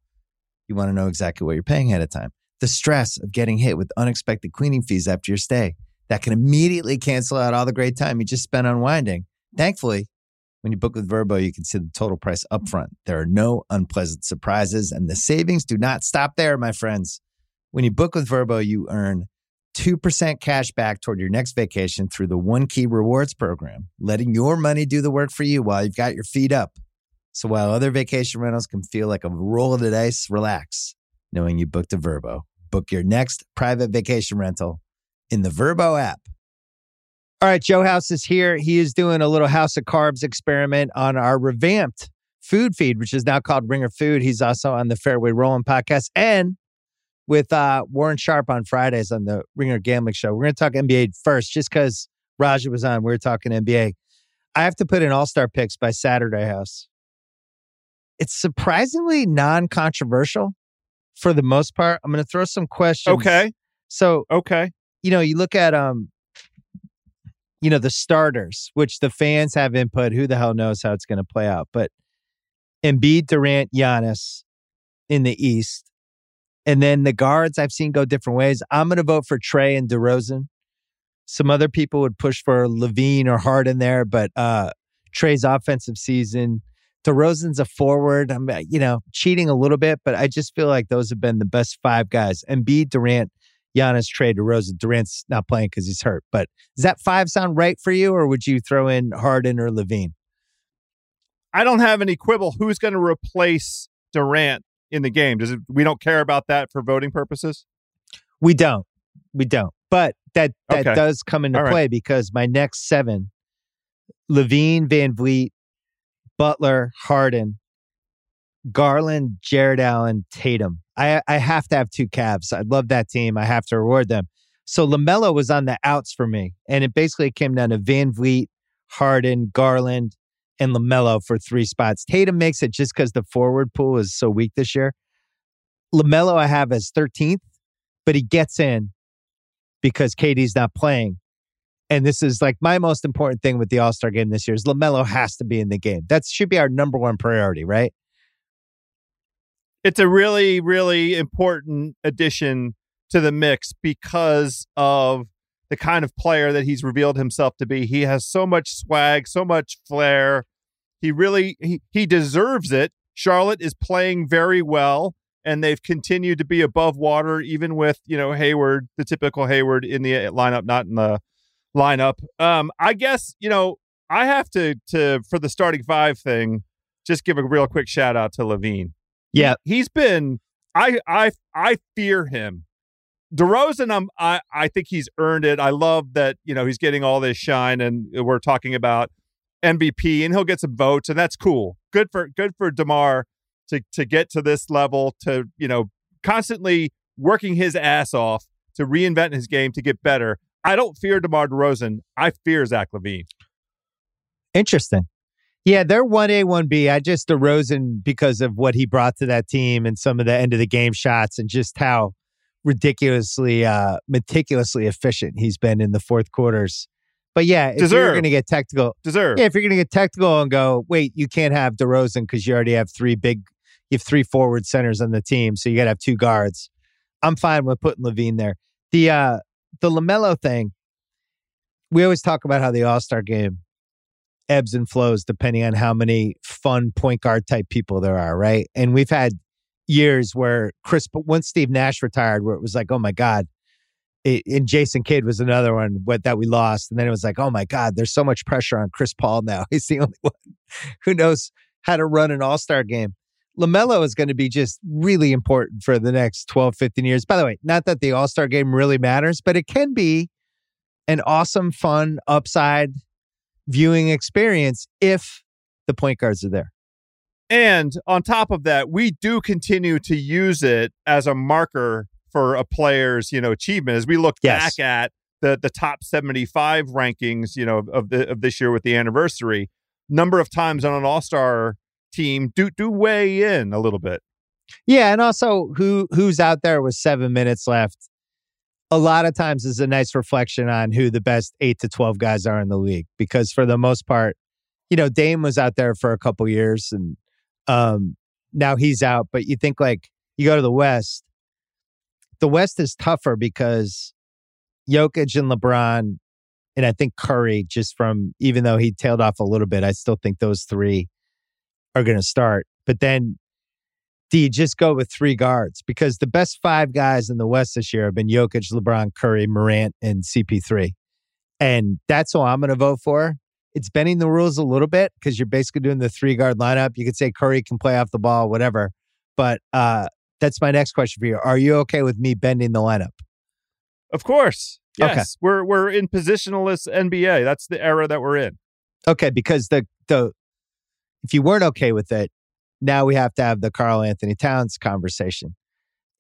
Speaker 1: you want to know exactly what you're paying ahead of time. The stress of getting hit with unexpected cleaning fees after your stay that can immediately cancel out all the great time you just spent unwinding. Thankfully, when you book with Vrbo, you can see the total price upfront. There are no unpleasant surprises, and the savings do not stop there, my friends. When you book with Vrbo, you earn 2% cash back toward your next vacation through the One Key Rewards program, letting your money do the work for you while you've got your feet up. So while other vacation rentals can feel like a roll of the dice, relax knowing you booked a Vrbo. Book your next private vacation rental in the Vrbo app. All right, Joe House is here. He is doing a little House of Carbs experiment on our revamped food feed, which is now called Ringer Food. He's also on the Fairway Rolling podcast and with uh, Warren Sharp on Fridays on the Ringer Gambling Show. We're going to talk NBA first, just because Raja was on. We were talking NBA. I have to put in All Star picks by Saturday House. It's surprisingly non controversial for the most part. I'm going to throw some questions.
Speaker 3: Okay.
Speaker 1: So,
Speaker 3: Okay.
Speaker 1: you know, you look at um, you know, the starters, which the fans have input. Who the hell knows how it's going to play out? But Embiid, Durant, Giannis in the East, and then the guards I've seen go different ways. I'm going to vote for Trae and DeRozan. Some other people would push for LaVine or Harden there, but uh, Trae's offensive season. DeRozan's a forward. I'm, uh, you know, cheating a little bit, but I just feel like those have been the best five guys. Embiid, Durant, Giannis, Trae, DeRozan. Durant's not playing because he's hurt. But does that five sound right for you, or would you throw in Harden or LaVine?
Speaker 3: I don't have any quibble. Who's going to replace Durant in the game? Does it? We don't care about that for voting purposes.
Speaker 1: We don't. We don't. But that that
Speaker 3: Okay.
Speaker 1: does come into
Speaker 3: All right.
Speaker 1: play because my next seven: LaVine, Van Vliet, Butler, Harden, Garland, Jarrett Allen, Tatum. I I have to have two Cavs. I love that team. I have to reward them. So LaMelo was on the outs for me, and it basically came down to VanVleet, Harden, Garland, and LaMelo for three spots. Tatum makes it just because the forward pool is so weak this year. LaMelo I have as 13th, but he gets in because KD's not playing. And this is like my most important thing with the All Star game this year is Lamelo has to be in the game. That should be our number one priority, right?
Speaker 3: It's a really, really important addition to the mix because of the kind of player that he's revealed himself to be. He has so much swag, so much flair. He really he, he deserves it. Charlotte is playing very well and they've continued to be above water even with, you know, Hayward, the typical Hayward in the lineup, not in the lineup. Um I guess, you know, I have to to for the starting five thing just give a real quick shout out to LaVine
Speaker 1: Yeah.
Speaker 3: he's been I I I fear him. DeRozan, I'm, I I think he's earned it. I love that you know he's getting all this shine, and we're talking about MVP, and he'll get some votes, and that's cool. Good for good for DeMar to to get to this level, to you know constantly working his ass off to reinvent his game to get better. I don't fear DeMar DeRozan. I fear Zach LaVine.
Speaker 1: Interesting. Yeah, they're one A, one B. I just DeRozan because of what he brought to that team and some of the end of the game shots and just how ridiculously uh meticulously efficient he's been in the fourth quarters. But yeah, if you're gonna get technical,
Speaker 3: Deserve.
Speaker 1: Yeah, if you're going to get technical and go, wait, you can't have DeRozan because you already have three big, you have three forward centers on the team, so you got to have two guards. I'm fine with putting LaVine there. The uh the LaMelo thing, we always talk about how the All Star game ebbs and flows depending on how many fun point guard type people there are, right? And we've had years where Chris, but once Steve Nash retired, where it was like, oh my god. It, and Jason Kidd was another one what, that we lost. And then it was like, oh my God, there's so much pressure on Chris Paul now. He's the only one who knows how to run an all star game. LaMelo is going to be just really important for the next 12, 15 years. By the way, not that the all star game really matters, but it can be an awesome, fun, upside viewing experience if the point guards are there.
Speaker 3: And on top of that, we do continue to use it as a marker for a player's, you know, achievement. As we look
Speaker 1: Yes.
Speaker 3: back at the the top 75 rankings, you know, of the of this year with the anniversary, number of times on an all-star team do do weigh in a little bit.
Speaker 1: Yeah, and also who who's out there with seven minutes left. A lot of times is a nice reflection on who the best eight to twelve guys are in the league. Because for the most part, you know, Dame was out there for a couple years, and um, now he's out. But you think like you go to the West, the West is tougher because Jokic and LeBron, and I think Curry, just from even though he tailed off a little bit, I still think those three are going to start. But then do you just go with three guards? Because the best five guys in the West this year have been Jokic, LeBron, Curry, Morant, and CP3. And that's who I'm going to vote for. It's bending the rules a little bit because you're basically doing the three guard lineup. You could say Curry can play off the ball, whatever. But uh, that's my next question for you. Are you okay with me bending the lineup?
Speaker 3: Of course. Yes.
Speaker 1: Okay.
Speaker 3: We're we're in positionless NBA. That's the era that we're in.
Speaker 1: Okay, because the the if you weren't okay with it, now we have to have the Karl Anthony Towns conversation.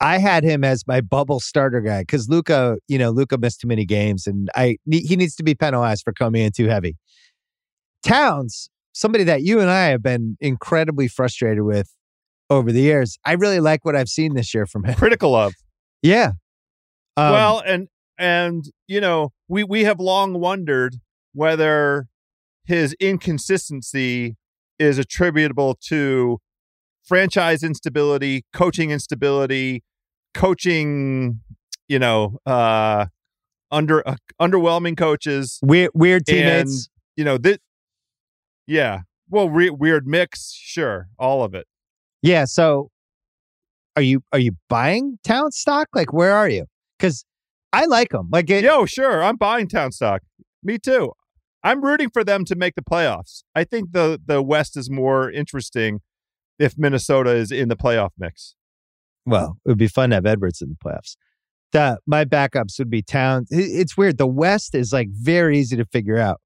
Speaker 1: I had him as my bubble starter guy because Luka, you know, Luka missed too many games, and I he needs to be penalized for coming in too heavy. Towns, somebody that you and I have been incredibly frustrated with over the years. I really like what I've seen this year from him.
Speaker 3: Critical of.
Speaker 1: Yeah. Um,
Speaker 3: well, and and you know, we we have long wondered whether his inconsistency is attributable to franchise instability, coaching instability, coaching, you know, uh under uh, underwhelming coaches,
Speaker 1: weird weird
Speaker 3: and
Speaker 1: teammates.
Speaker 3: you know, that yeah. Well, re- weird mix, sure, all of it.
Speaker 1: Yeah. So are you are you buying town stock? Like where are you? Because I like them. Like it,
Speaker 3: Yo, sure, I'm buying Town stock. Me too. I'm rooting for them to make the playoffs. I think the the West is more interesting if Minnesota is in the playoff mix.
Speaker 1: well, it would be fun to have Edwards in the playoffs. The, my backups would be Towns. It's weird. The West is like very easy to figure out.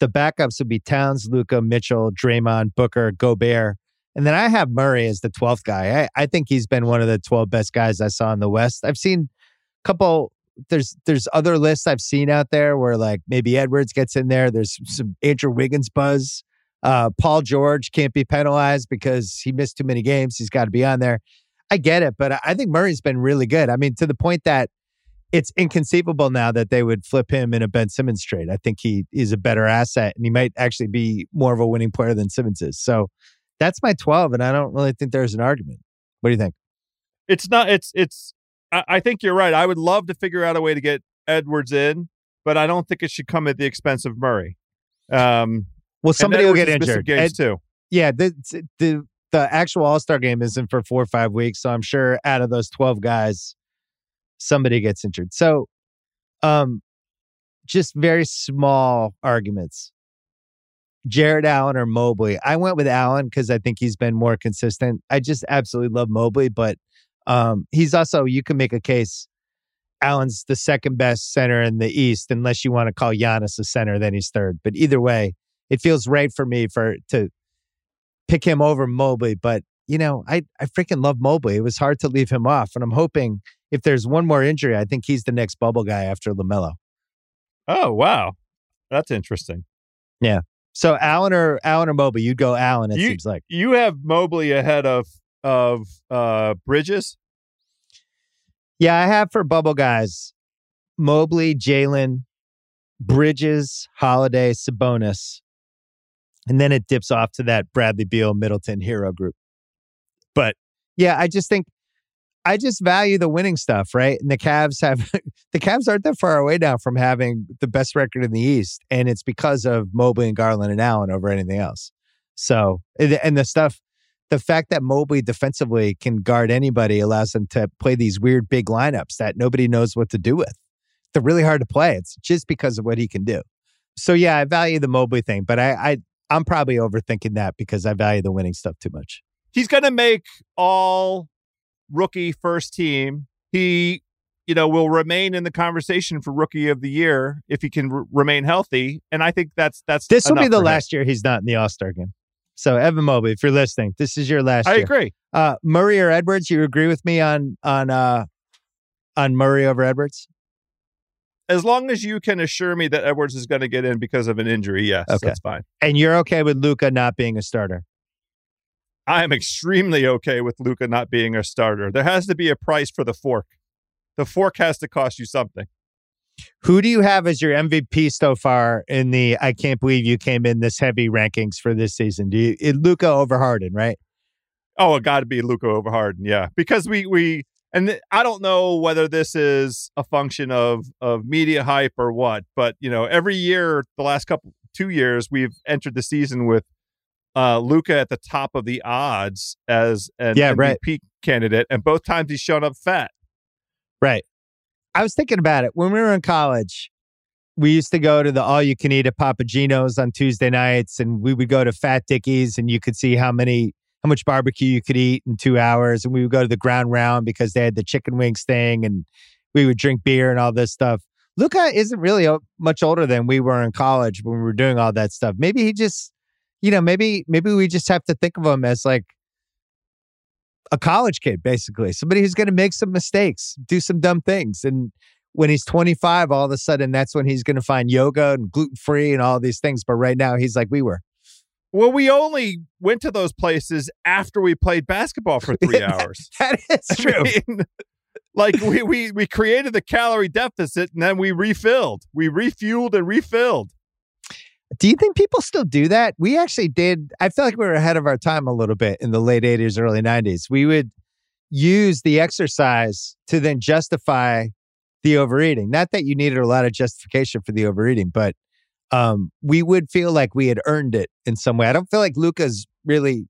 Speaker 1: The backups would be Towns, Luka, Mitchell, Draymond, Booker, Gobert. And then I have Murray as the 12th guy. I, I think he's been one of the 12 best guys I saw in the West. I've seen a couple there's there's other lists I've seen out there where like maybe Edwards gets in there. There's some Andrew Wiggins buzz. Uh, Paul George can't be penalized because he missed too many games. He's got to be on there. I get it, but I- I think Murray's been really good. I mean, to the point that it's inconceivable now that they would flip him in a Ben Simmons trade. I think he is a better asset and he might actually be more of a winning player than Simmons is. So that's my 12, and I don't really think there's an argument. What do you think?
Speaker 3: It's not. It's it's. I, I think you're right. I would love to figure out a way to get Edwards in, but I don't think it should come at the expense of Murray. Um,
Speaker 1: Well, somebody will get injured. Ed-
Speaker 3: too.
Speaker 1: yeah, the the the actual All Star game isn't for four or five weeks, so I'm sure out of those twelve guys, somebody gets injured. So, um, just very small arguments. Jarrett Allen or Mobley. I went with Allen because I think he's been more consistent. I just absolutely love Mobley, but um, he's also you can make a case. Allen's the second best center in the East, unless you want to call Giannis a center, then he's third. But either way, it feels right for me for to pick him over Mobley. But you know, I I freaking love Mobley. It was hard to leave him off, and I'm hoping if there's one more injury, I think he's the next bubble guy after LaMelo.
Speaker 3: Oh wow, that's interesting.
Speaker 1: So Allen or Allen or Mobley, you'd go Allen. It
Speaker 3: You-
Speaker 1: seems like.
Speaker 3: You have Mobley ahead of of uh Bridges.
Speaker 1: Yeah, I have for bubble guys Mobley, Jalen, Bridges, Holiday, Sabonis. And then it dips off to that Bradley Beal, Middleton hero group. But yeah, I just think I just value the winning stuff, right? And the Cavs have the Cavs aren't that far away now from having the best record in the East. And it's because of Mobley and Garland and Allen over anything else. So and the stuff the fact that Mobley defensively can guard anybody allows them to play these weird big lineups that nobody knows what to do with. They're really hard to play. It's just because of what he can do. So yeah, I value the Mobley thing, but I, I I'm probably overthinking that because I value the winning stuff too much.
Speaker 3: He's going to make all rookie first team. He, you know, will remain in the conversation for rookie of the year if he can r- remain healthy. And I think that's that's
Speaker 1: This will be the
Speaker 3: him.
Speaker 1: last year he's not in the All Star game. So Evan Mobley, if you're listening, this is your last
Speaker 3: I
Speaker 1: year.
Speaker 3: agree.
Speaker 1: Uh, Murray or Edwards? You agree with me on on uh, on Murray over Edwards?
Speaker 3: As long as you can assure me that Edwards is going to get in because of an injury, yes,
Speaker 1: Okay.
Speaker 3: that's fine.
Speaker 1: And you're okay with Luka not being a starter?
Speaker 3: I am extremely okay with Luka not being a starter. There has to be a price for the fork. The fork has to cost you something.
Speaker 1: Who do you have as your MVP so far in the I can't believe you came in this heavy rankings for this season? Do you eh, Luka over Harden, right?
Speaker 3: Oh, it got to be Luka over Harden, yeah. Because we we and th- I don't know whether this is a function of of media hype or what, but you know, every year the last couple two years we've entered the season with uh Luka at the top of the odds as an
Speaker 1: Yeah,
Speaker 3: MVP
Speaker 1: right.
Speaker 3: candidate, and both times he's shown up fat.
Speaker 1: Right. I was thinking about it when we were in college. We used to go to the all you can eat at Papa Gino's on Tuesday nights, and we would go to Fat Dickie's, and you could see how many how much barbecue you could eat in two hours. And we would go to the ground round because they had the chicken wings thing, and we would drink beer and all this stuff. Luka isn't really much older than we were in college when we were doing all that stuff. Maybe he just, you know, maybe maybe we just have to think of him as like a college kid, basically somebody who's going to make some mistakes, do some dumb things, and when he's 25, all of a sudden that's when he's going to find yoga and gluten free and all these things. But right now, he's like we were.
Speaker 3: Well, we only went to those places after we played basketball for three hours.
Speaker 1: That is
Speaker 3: I
Speaker 1: true.
Speaker 3: mean, like we, we we created the calorie deficit and then we refilled. We refueled and refilled.
Speaker 1: Do you think people still do that? We actually did. I feel like we were ahead of our time a little bit in the late 80s, early 90s. We would use the exercise to then justify the overeating. Not that you needed a lot of justification for the overeating, but um, we would feel like we had earned it in some way. I don't feel like Luka's really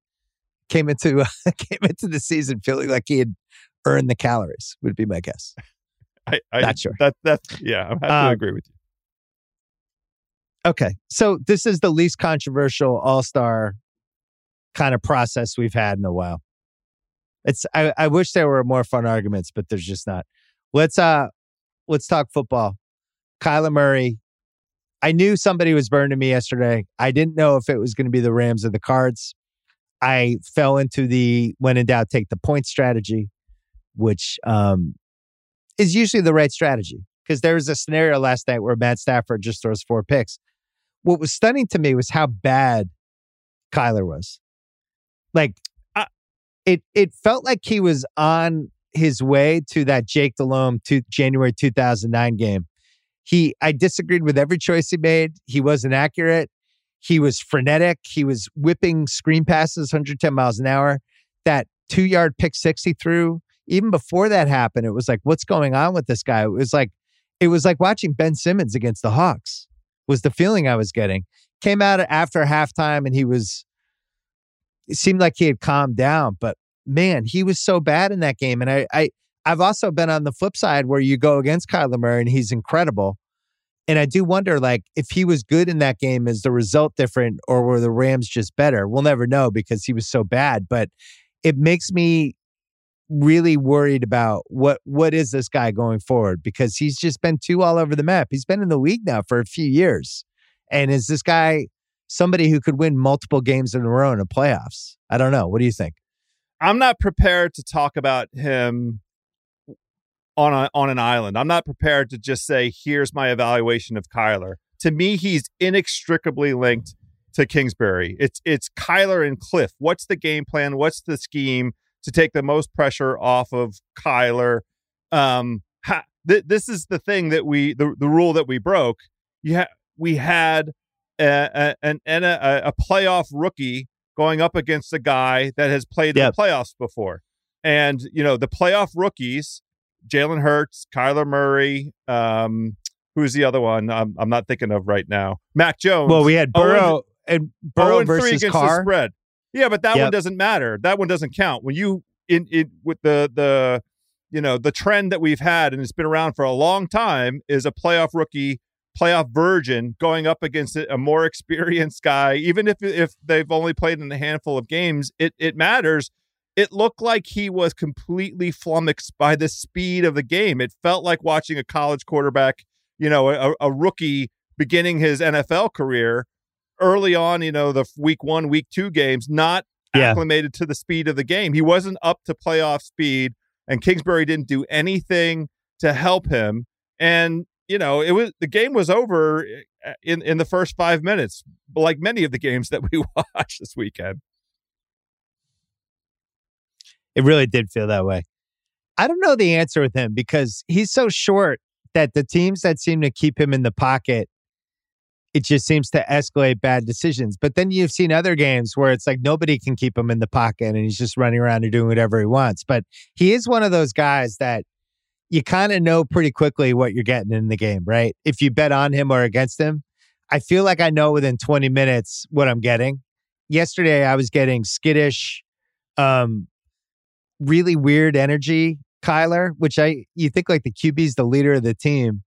Speaker 1: came into came into the season feeling like he had earned the calories. Would be my guess.
Speaker 3: I, I
Speaker 1: Not sure.
Speaker 3: That that's yeah, I have to
Speaker 1: Um,
Speaker 3: agree with you.
Speaker 1: Okay. So this is the least controversial all star kind of process we've had in a while. It's I, I wish there were more fun arguments, but there's just not. Let's uh let's talk football. Kyler Murray. I knew somebody was burning me yesterday. I didn't know if it was going to be the Rams or the Cards. I fell into the when in doubt, take the point strategy, which um is usually the right strategy. Because there was a scenario last night where Matt Stafford just throws four picks what was stunning to me was how bad Kyler was. Like it it felt like he was on his way to that Jake Delhomme to January 2009 game. He I disagreed with every choice he made. He wasn't accurate. He was frenetic. He was whipping screen passes 110 miles an hour. That 2-yard pick 60 through even before that happened, it was like what's going on with this guy? It was like it was like watching Ben Simmons against the Hawks was the feeling I was getting. Came out after halftime and he was, it seemed like he had calmed down, but man, he was so bad in that game. And I, I, I've also been on the flip side where you go against Kyler Murray and he's incredible. And I do wonder, like, if he was good in that game, is the result different or were the Rams just better? We'll never know because he was so bad. But it makes me really worried about what what is this guy going forward because he's just been too all over the map. He's been in the league now for a few years. And is this guy somebody who could win multiple games in a row in the playoffs? I don't know. What do you think?
Speaker 3: I'm not prepared to talk about him on a, on an island. I'm not prepared to just say, "Here's my evaluation of Kyler." To me, he's inextricably linked to Kingsbury. It's it's Kyler and Cliff. What's the game plan? What's the scheme to take the most pressure off of Kyler? Um, ha, th- this is the thing that we the the rule that we broke. Yeah, ha- we had a, a, an, a, a playoff rookie going up against a guy that has played
Speaker 1: Yep.
Speaker 3: the playoffs before. And, you know, the playoff rookies, Jalen Hurts, Kyler Murray, um, who's the other one I'm, I'm not thinking of right now? Mac Jones.
Speaker 1: Well, we had
Speaker 3: Oh, and-
Speaker 1: Burrow and
Speaker 3: oh,
Speaker 1: Burrow
Speaker 3: and
Speaker 1: versus Carr.
Speaker 3: spread. Yeah, but that
Speaker 1: Yep.
Speaker 3: one doesn't matter. That one doesn't count. When you in it with the the you know the trend that we've had and it's been around for a long time is a playoff rookie playoff virgin going up against a more experienced guy even if if they've only played in a handful of games it it matters it looked like he was completely flummoxed by the speed of the game it felt like watching a college quarterback you know a, a rookie beginning his NFL career early on you know the week 1 week 2 games not
Speaker 1: Yeah.
Speaker 3: acclimated to the speed of the game he wasn't up to playoff speed and Kingsbury didn't do anything to help him. And you know, it was the game was over uh, in in the first five minutes, like many of the games that we watched this weekend.
Speaker 1: It really did feel that way. I don't know the answer with him because he's so short that the teams that seem to keep him in the pocket, it just seems to escalate bad decisions. But then you've seen other games where it's like nobody can keep him in the pocket and he's just running around and doing whatever he wants. But he is one of those guys that you kind of know pretty quickly what you're getting in the game, right? If you bet on him or against him, I feel like I know within 20 minutes what I'm getting. Yesterday, I was getting skittish, um, really weird energy, Kyler, which I you think like the QB's the leader of the team.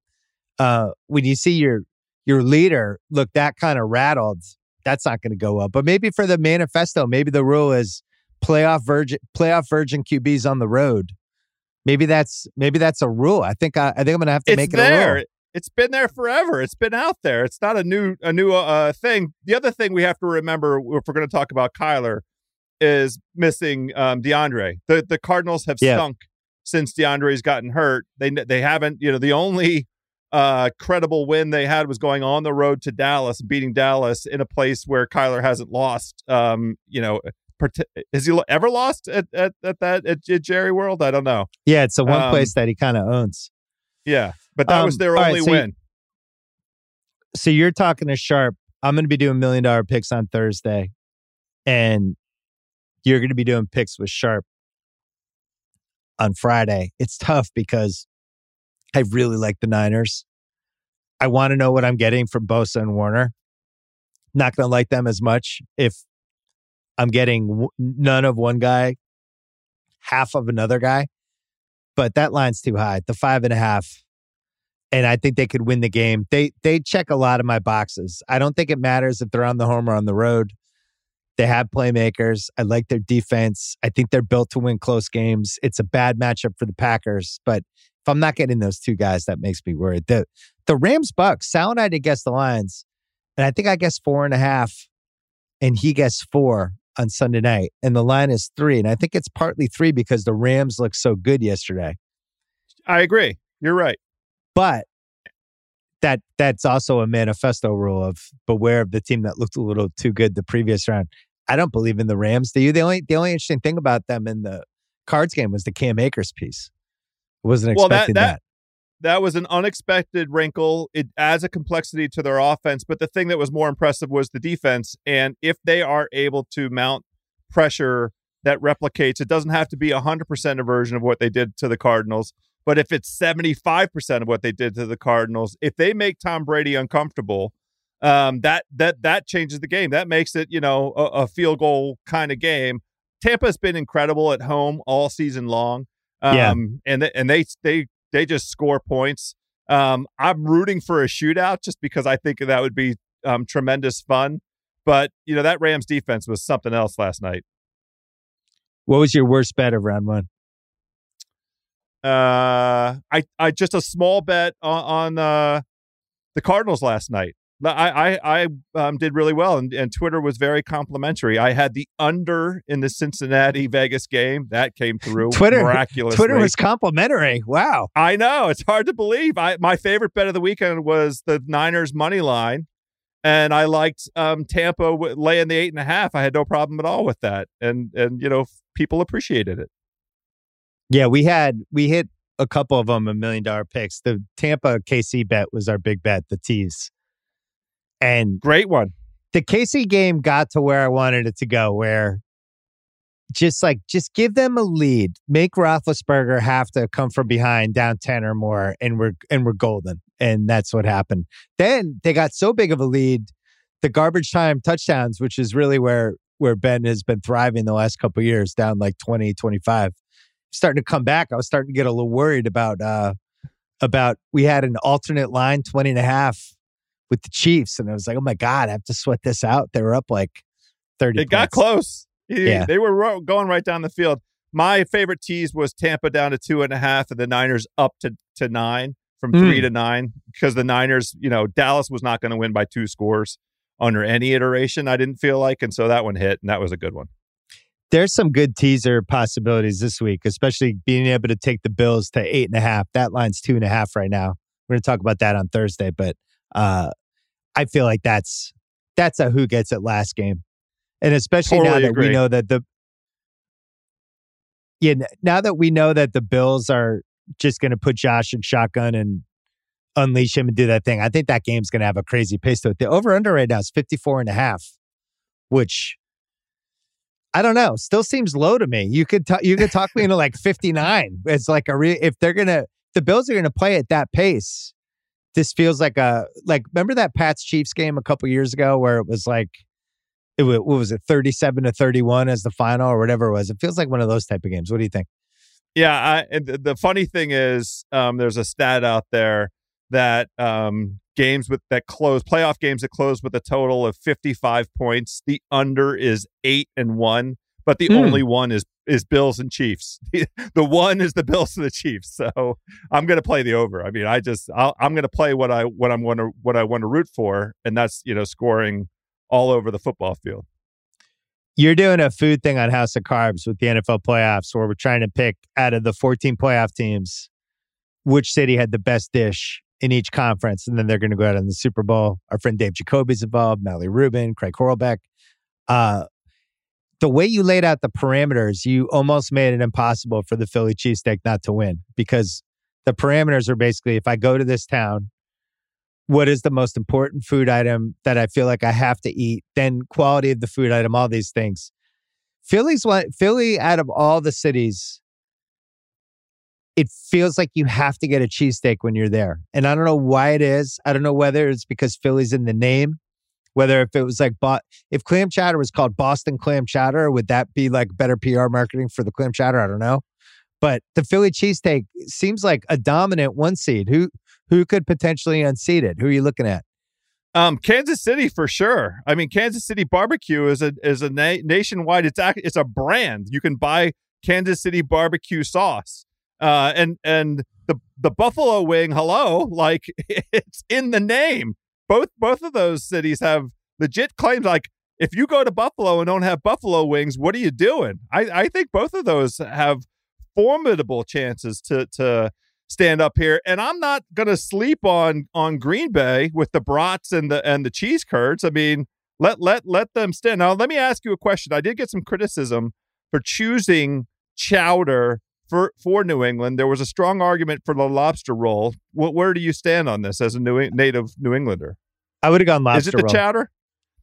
Speaker 1: Uh, when you see your your leader look that kind of rattled, that's not going to go up. But maybe for the manifesto, maybe the rule is playoff virgin playoff virgin QBs on the road. Maybe that's maybe that's a rule. I think I, I think I'm going to have to
Speaker 3: it's
Speaker 1: make it
Speaker 3: there.
Speaker 1: a rule.
Speaker 3: It's been there forever. It's been out there. It's not a new a new uh, thing. The other thing we have to remember if we're going to talk about Kyler is missing um, DeAndre. The the Cardinals have
Speaker 1: Yeah.
Speaker 3: stunk since DeAndre's gotten hurt. They they haven't. You know, the only uh, credible win they had was going on the road to Dallas, beating Dallas in a place where Kyler hasn't lost. Um, you know, part- has he ever lost at at, at that at, at Jerry World? I don't know.
Speaker 1: Yeah, it's the one
Speaker 3: Um,
Speaker 1: place that he kind of owns.
Speaker 3: Yeah, but that was
Speaker 1: Um,
Speaker 3: their
Speaker 1: all right,
Speaker 3: only
Speaker 1: so you-
Speaker 3: win.
Speaker 1: so you're talking to Sharp. I'm going to be doing million dollar picks on Thursday, and you're going to be doing picks with Sharp on Friday. It's tough because I really like the Niners. I want to know what I'm getting from Bosa and Warner. Not going to like them as much if I'm getting w- none of one guy, half of another guy. But that line's too high. The five and a half and I think they could win the game. They they check a lot of my boxes. I don't think it matters if they're on the home or on the road. They have playmakers. I like their defense. I think they're built to win close games. It's a bad matchup for the Packers, but if I'm not getting those two guys, that makes me worried. The the Rams Bucks. Sal and I did guess the lines, and I think I guessed four and a half, and he guessed four on Sunday night, and the line is three. And I think it's partly three because the Rams looked so good yesterday
Speaker 3: I agree. You're right.
Speaker 1: but that that's also a manifesto rule of beware of the team that looked a little too good the previous round. I don't believe in the Rams. Do you? The only the only interesting thing about them in the Cards game was the Cam Akers piece. Wasn't
Speaker 3: Well, that- that-
Speaker 1: that.
Speaker 3: That was an unexpected wrinkle. It adds a complexity to their offense. But the thing that was more impressive was the defense. And if they are able to mount pressure that replicates, it doesn't have to be 100% a version of what they did to the Cardinals. But if it's 75% of what they did to the Cardinals, if they make Tom Brady uncomfortable, um, that that that changes the game. That makes it, you know, a, a field goal kind of game. Tampa's been incredible at home all season long. Um,
Speaker 1: Yeah.
Speaker 3: and they, and they they they just score points. Um, I'm rooting for a shootout just because I think that would be um, tremendous fun. But you know that Rams defense was something else last night.
Speaker 1: What was your worst bet of round one?
Speaker 3: Uh, I I just a small bet on, on uh, the Cardinals last night. I I, I um, did really well, and, and Twitter was very complimentary. I had the under in the Cincinnati Vegas game that came through.
Speaker 1: Twitter-
Speaker 3: miraculously.
Speaker 1: Twitter was complimentary. Wow.
Speaker 3: I know it's hard to believe. I my favorite bet of the weekend was the Niners money line, and I liked um, Tampa w- laying the eight and a half. I had no problem at all with that, and and you know people appreciated it.
Speaker 1: Yeah, we had we hit a couple of them a million dollar picks. The Tampa KC bet was our big bet, the tees. And
Speaker 3: Great one.
Speaker 1: the KC game got to where I wanted it to go, where just like just give them a lead, make Roethlisberger have to come from behind, down ten or more, and we're and we're golden, and that's what happened. Then they got so big of a lead, the garbage time touchdowns, which is really where where Ben has been thriving the last couple of years, down like 20, 25, starting to come back. I was starting to get a little worried about uh about we had an alternate line 20 and a half with the Chiefs. And I was like, oh my God, I have to sweat this out. They were up like 30.
Speaker 3: It got close.
Speaker 1: Yeah.
Speaker 3: They were ro- going right down the field. My favorite tease was Tampa down to two and a half and the Niners up to, to nine from
Speaker 1: Hmm.
Speaker 3: three to nine because the Niners, you know, Dallas was not going to win by two scores under any iteration, I didn't feel like. And so that one hit, and that was a good one.
Speaker 1: There's some good teaser possibilities this week, especially being able to take the Bills to eight and a half. That line's two and a half right now. We're going to talk about that on Thursday, but uh, I feel like that's that's a who gets it last game, and especially now
Speaker 3: Totally
Speaker 1: that we know that the Yeah, now that we know that the Bills are just going to put Josh in shotgun and unleash him and do that thing, I think that game's going to have a crazy pace to it. The over under right now is 54 and a half, which I don't know, still seems low to me. You could t- you could talk me into like 59. It's like a re- if they're going to the Bills are going to play at that pace. This feels like a like remember that Pats Chiefs game a couple years ago where it was like it was, what was it 37 to 31 as the final or whatever it was? It feels like one of those type of games. What do you think?
Speaker 3: Yeah I, and the funny thing is um, there's a stat out there that um, games with that close playoff games that close with a total of 55 points the under is 8 and 1 but the mm. only one is is Bills and Chiefs. the one is the Bills and the Chiefs. So I'm going to play the over. I mean, I just i am going to play what I what I'm going to what I want to root for, and that's you know scoring all over the football field.
Speaker 1: You're doing a food thing on House of Carbs with the NFL playoffs, where we're trying to pick out of the 14 playoff teams which city had the best dish in each conference, and then they're going to go out in the Super Bowl. Our friend Dave Jacoby's involved, Mallory Rubin, Craig Horlbeck. Uh, the way you laid out the parameters, you almost made it impossible for the Philly cheesesteak not to win because the parameters are basically if I go to this town what is the most important food item that I feel like I have to eat, then quality of the food item, all these things. Philly's one Philly out of all the cities, it feels like you have to get a cheesesteak when you're there. And I don't know why it is. I don't know whether it's because Philly's in the name, whether if it was like if clam chowder was called Boston clam chowder, would that be like better PR marketing for the clam chowder? I don't know. But the Philly cheesesteak seems like a dominant one seed. Who who could potentially unseat it? Who are you looking at?
Speaker 3: Um, Kansas City for sure. I mean, Kansas City barbecue is a is a na- nationwide. It's act, it's a brand. You can buy Kansas City barbecue sauce. Uh, and and the the buffalo wing. Hello, like it's in the name. Both both of those cities have legit claims. Like if you go to Buffalo and don't have buffalo wings, what are you doing? I I think both of those have formidable chances to to stand up here. And I'm not to sleep on on Green Bay with the brats and the and the cheese curds. I mean, let let let them stand. Now, let me ask you a question. I did get some criticism for choosing chowder for for New England. There was a strong argument for the lobster roll. What, where do you stand on this as a new native New Englander?
Speaker 1: I would have gone lobster.
Speaker 3: Is it the
Speaker 1: roll.
Speaker 3: chowder?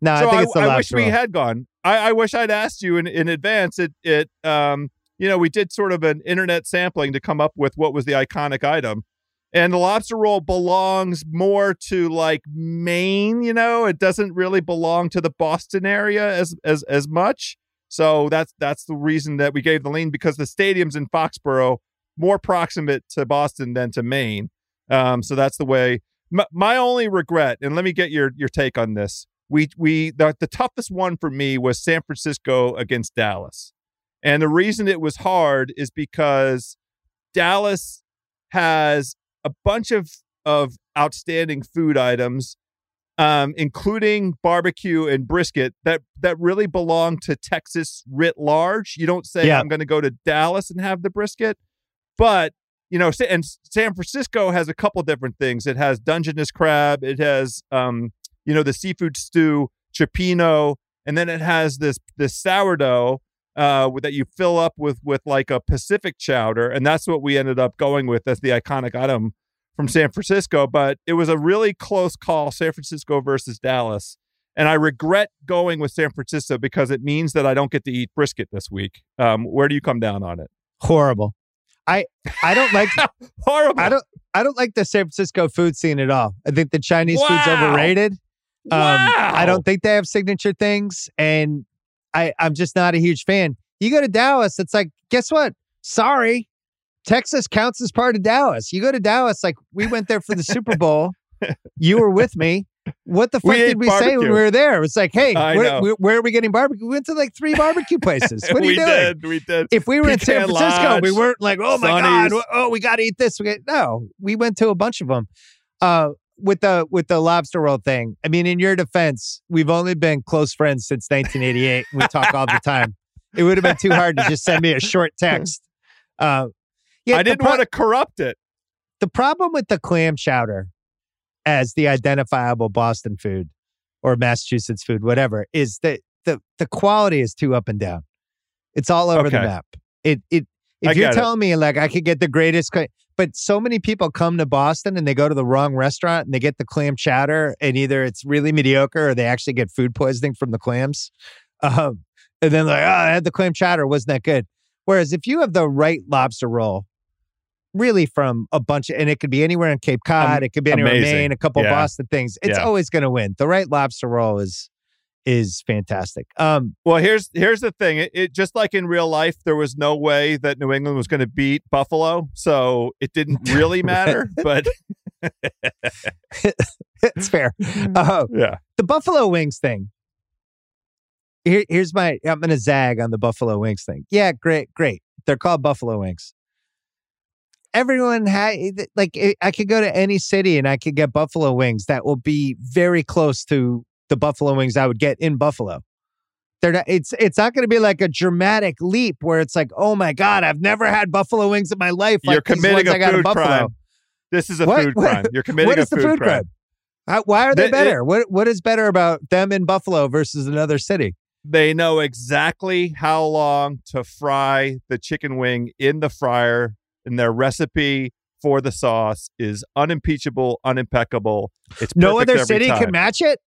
Speaker 1: No, so I think it's the I,
Speaker 3: I wish
Speaker 1: roll.
Speaker 3: we had gone. I, I wish I'd asked you in, in advance. It it um you know, we did sort of an internet sampling to come up with what was the iconic item. And the lobster roll belongs more to like Maine, you know, it doesn't really belong to the Boston area as as as much. So that's that's the reason that we gave the lean because the stadium's in Foxborough, more proximate to Boston than to Maine. Um, so that's the way. My, my only regret, and let me get your your take on this. We we the, the toughest one for me was San Francisco against Dallas. And the reason it was hard is because Dallas has a bunch of, of outstanding food items, um, including barbecue and brisket that that really belong to Texas writ large. You don't say yeah. I'm going to go to Dallas and have the brisket, but you know, and San Francisco has a couple different things. It has Dungeness crab. It has, um, you know, the seafood stew, cioppino, and then it has this this sourdough uh, that you fill up with with like a Pacific chowder, and that's what we ended up going with as the iconic item from San Francisco. But it was a really close call, San Francisco versus Dallas, and I regret going with San Francisco because it means that I don't get to eat brisket this week. Um, where do you come down on it?
Speaker 1: Horrible. I I don't like
Speaker 3: horrible.
Speaker 1: I don't I don't like the San Francisco food scene at all. I think the Chinese
Speaker 3: wow.
Speaker 1: food's overrated.
Speaker 3: Um,
Speaker 1: wow. I don't think they have signature things, and I, I'm just not a huge fan. You go to Dallas, it's like, guess what? Sorry. Texas counts as part of Dallas. You go to Dallas, like we went there for the Super Bowl. you were with me. What the fuck
Speaker 3: we
Speaker 1: did we
Speaker 3: barbecue.
Speaker 1: say when we were there? It was like, hey, where, where, where, are we getting barbecue? We went to like three barbecue places. What are you doing?
Speaker 3: Did, we did.
Speaker 1: If we were in San Francisco,
Speaker 3: Lodge,
Speaker 1: we weren't like, oh my god, oh we got to eat this. We no, we went to a bunch of them. Uh, with the with the lobster roll thing, I mean, in your defense, we've only been close friends since 1988. we talk all the time. It would have been too hard to just send me a short text. Uh,
Speaker 3: yeah, I didn't pro- want to corrupt it.
Speaker 1: The problem with the clam chowder as the identifiable Boston food or Massachusetts food, whatever, is that the the quality is too up and down. It's all over
Speaker 3: okay.
Speaker 1: the map. It it if
Speaker 3: I
Speaker 1: you're
Speaker 3: get it.
Speaker 1: telling me like I could get the greatest, cla- but so many people come to Boston and they go to the wrong restaurant and they get the clam chowder and either it's really mediocre or they actually get food poisoning from the clams. Um, and then like, oh, I had the clam chowder, wasn't that good? Whereas if you have the right lobster roll, really from a bunch of, and it could be anywhere in Cape Cod, it could be anywhere in. Maine, a couple
Speaker 3: Yeah.
Speaker 1: Boston things. It's
Speaker 3: Yeah.
Speaker 1: always going to win. The right lobster roll is is fantastic. Um,
Speaker 3: Well, here's here's the thing. It, it just like in real life, there was no way that New England was going to beat Buffalo, so it didn't really matter. but
Speaker 1: it's fair. Uh,
Speaker 3: yeah,
Speaker 1: the buffalo wings thing. Here, here's my. I'm gonna zag on the buffalo wings thing. Yeah, great, great. They're called buffalo wings. Everyone had eh, like I- I could go to any city and I could get buffalo wings that will be very close to the buffalo wings I would get in Buffalo. They're not. It's it's not going to be like a dramatic leap where it's like, oh my god, I've never had buffalo wings in my life.
Speaker 3: you're
Speaker 1: like
Speaker 3: committing a food
Speaker 1: Buffalo.
Speaker 3: crime. This is a
Speaker 1: What?
Speaker 3: food crime. You're committing
Speaker 1: What
Speaker 3: a
Speaker 1: is the
Speaker 3: food,
Speaker 1: food
Speaker 3: crime.
Speaker 1: crime? How, why are they
Speaker 3: They- it-
Speaker 1: better? what what is better about them in Buffalo versus another city?
Speaker 3: They know exactly how long to fry the chicken wing in the fryer, and their recipe for the sauce is unimpeachable, unimpeccable. It's
Speaker 1: No other
Speaker 3: every
Speaker 1: city
Speaker 3: time.
Speaker 1: can match it.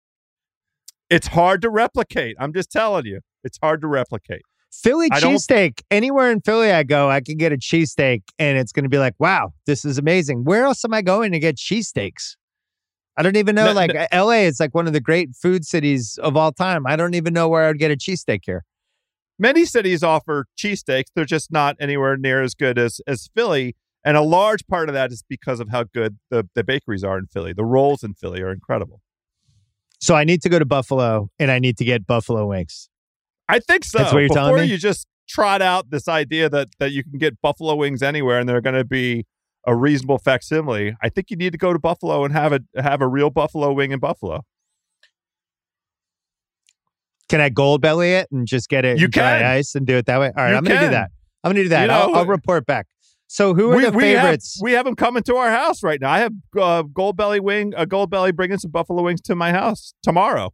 Speaker 3: It's hard to replicate. I'm just telling you, it's hard to replicate.
Speaker 1: Philly cheesesteak. Anywhere in Philly I go, I can get a cheesesteak and it's going to be like, wow, this is amazing. Where else am I going to get cheesesteaks? I don't even know.
Speaker 3: No,
Speaker 1: like LA is like one of the great food cities of all time. I don't even know where I'd get a cheesesteak here.
Speaker 3: Many cities offer cheesesteaks. They're just not anywhere near as good as as Philly. And a large part of that is because of how good the, the bakeries are in Philly. The rolls in Philly are incredible.
Speaker 1: So I need to go to Buffalo and I need to get buffalo wings.
Speaker 3: I think so.
Speaker 1: That's what you're
Speaker 3: Before
Speaker 1: telling me?
Speaker 3: you just trot out this idea that that you can get buffalo wings anywhere and they're going to be a reasonable facsimile, I think you need to go to Buffalo and have a have a real buffalo wing in Buffalo.
Speaker 1: Can I gold belly it and just get it
Speaker 3: You can.
Speaker 1: ice and do it that way? All right,
Speaker 3: You
Speaker 1: I'm going to do that. I'm going to do that.
Speaker 3: You
Speaker 1: I'll, I'll report back. So who are
Speaker 3: we,
Speaker 1: the
Speaker 3: we have
Speaker 1: favorites?
Speaker 3: we have them coming to our house right now. I have uh, Goldbelly wing, a Goldbelly bringing some buffalo wings to my house tomorrow.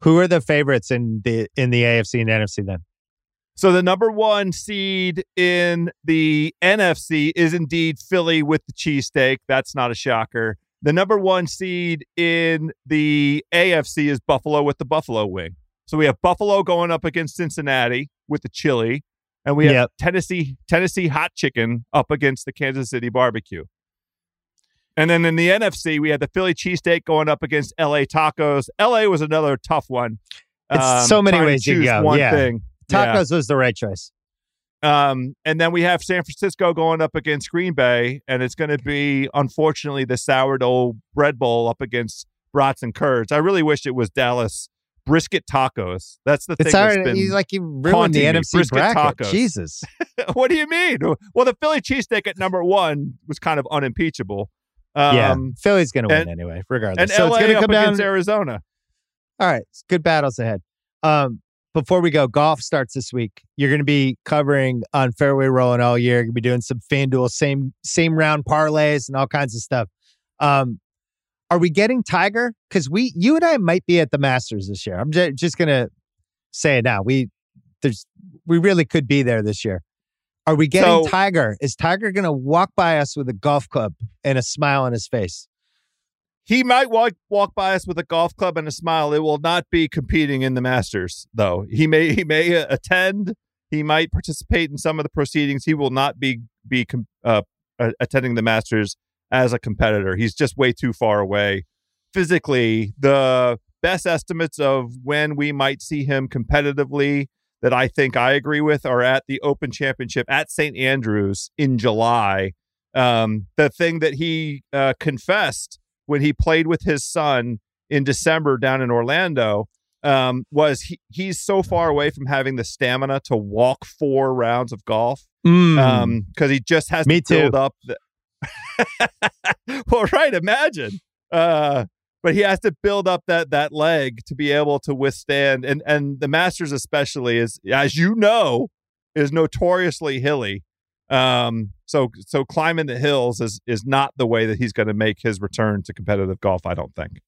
Speaker 1: who are the favorites in the in the AFC and NFC then?
Speaker 3: So the number one seed in the NFC is indeed Philly with the cheesesteak. That's not a shocker. The number one seed in the AFC is Buffalo with the buffalo wing. So we have Buffalo going up against Cincinnati with the chili, and we have
Speaker 1: Yep.
Speaker 3: Tennessee Tennessee hot chicken up against the Kansas City barbecue. And then in the NFC, we had the Philly cheesesteak going up against LA tacos. LA was another tough one.
Speaker 1: It's so many
Speaker 3: to
Speaker 1: ways you
Speaker 3: choose
Speaker 1: go.
Speaker 3: One
Speaker 1: Yeah.
Speaker 3: thing. Yeah.
Speaker 1: Tacos was the right choice.
Speaker 3: Um, and then we have San Francisco going up against Green Bay, and it's going to be unfortunately the sourdough bread bowl up against brats and curds. I really wish it was Dallas brisket tacos. That's the thing.
Speaker 1: It's
Speaker 3: that's
Speaker 1: already
Speaker 3: been-
Speaker 1: you like you ruined the. NFC
Speaker 3: Brisket
Speaker 1: bracket.
Speaker 3: tacos.
Speaker 1: Jesus.
Speaker 3: what do you mean? Well, the Philly cheesesteak at number one was kind of unimpeachable. Um,
Speaker 1: yeah, Philly's going to win anyway, regardless.
Speaker 3: and
Speaker 1: so
Speaker 3: LA
Speaker 1: it's going to come down.
Speaker 3: against Arizona.
Speaker 1: All right, good battles ahead. Um, before we go, golf starts this week. You're going to be covering on fairway rolling all year. You're going to be doing some FanDuel same same round parlays and all kinds of stuff. Um, are we getting Tiger? Because we, you and I, might be at the Masters this year. I'm ju- just going to say it now. We there's we really could be there this year. Are we getting
Speaker 3: So-
Speaker 1: Tiger? Is Tiger going to walk by us with a golf club and a smile on his face?
Speaker 3: He might walk walk by us with a golf club and a smile. It will not be competing in the Masters, though. He may he may uh, attend. He might participate in some of the proceedings. He will not be be uh, attending the Masters as a competitor. He's just way too far away physically. The best estimates of when we might see him competitively that I think I agree with are at the Open Championship at St Andrews in July. Um, the thing that he uh, confessed when he played with his son in December down in Orlando um, was he, he's so far away from having the stamina to walk four rounds of golf
Speaker 1: Mm.
Speaker 3: um because he just has
Speaker 1: Me
Speaker 3: to build
Speaker 1: too.
Speaker 3: up the well right imagine uh but he has to build up that that leg to be able to withstand and and the masters especially is as you know is notoriously hilly um so so climbing the hills is is not the way that he's going to make his return to competitive golf i don't think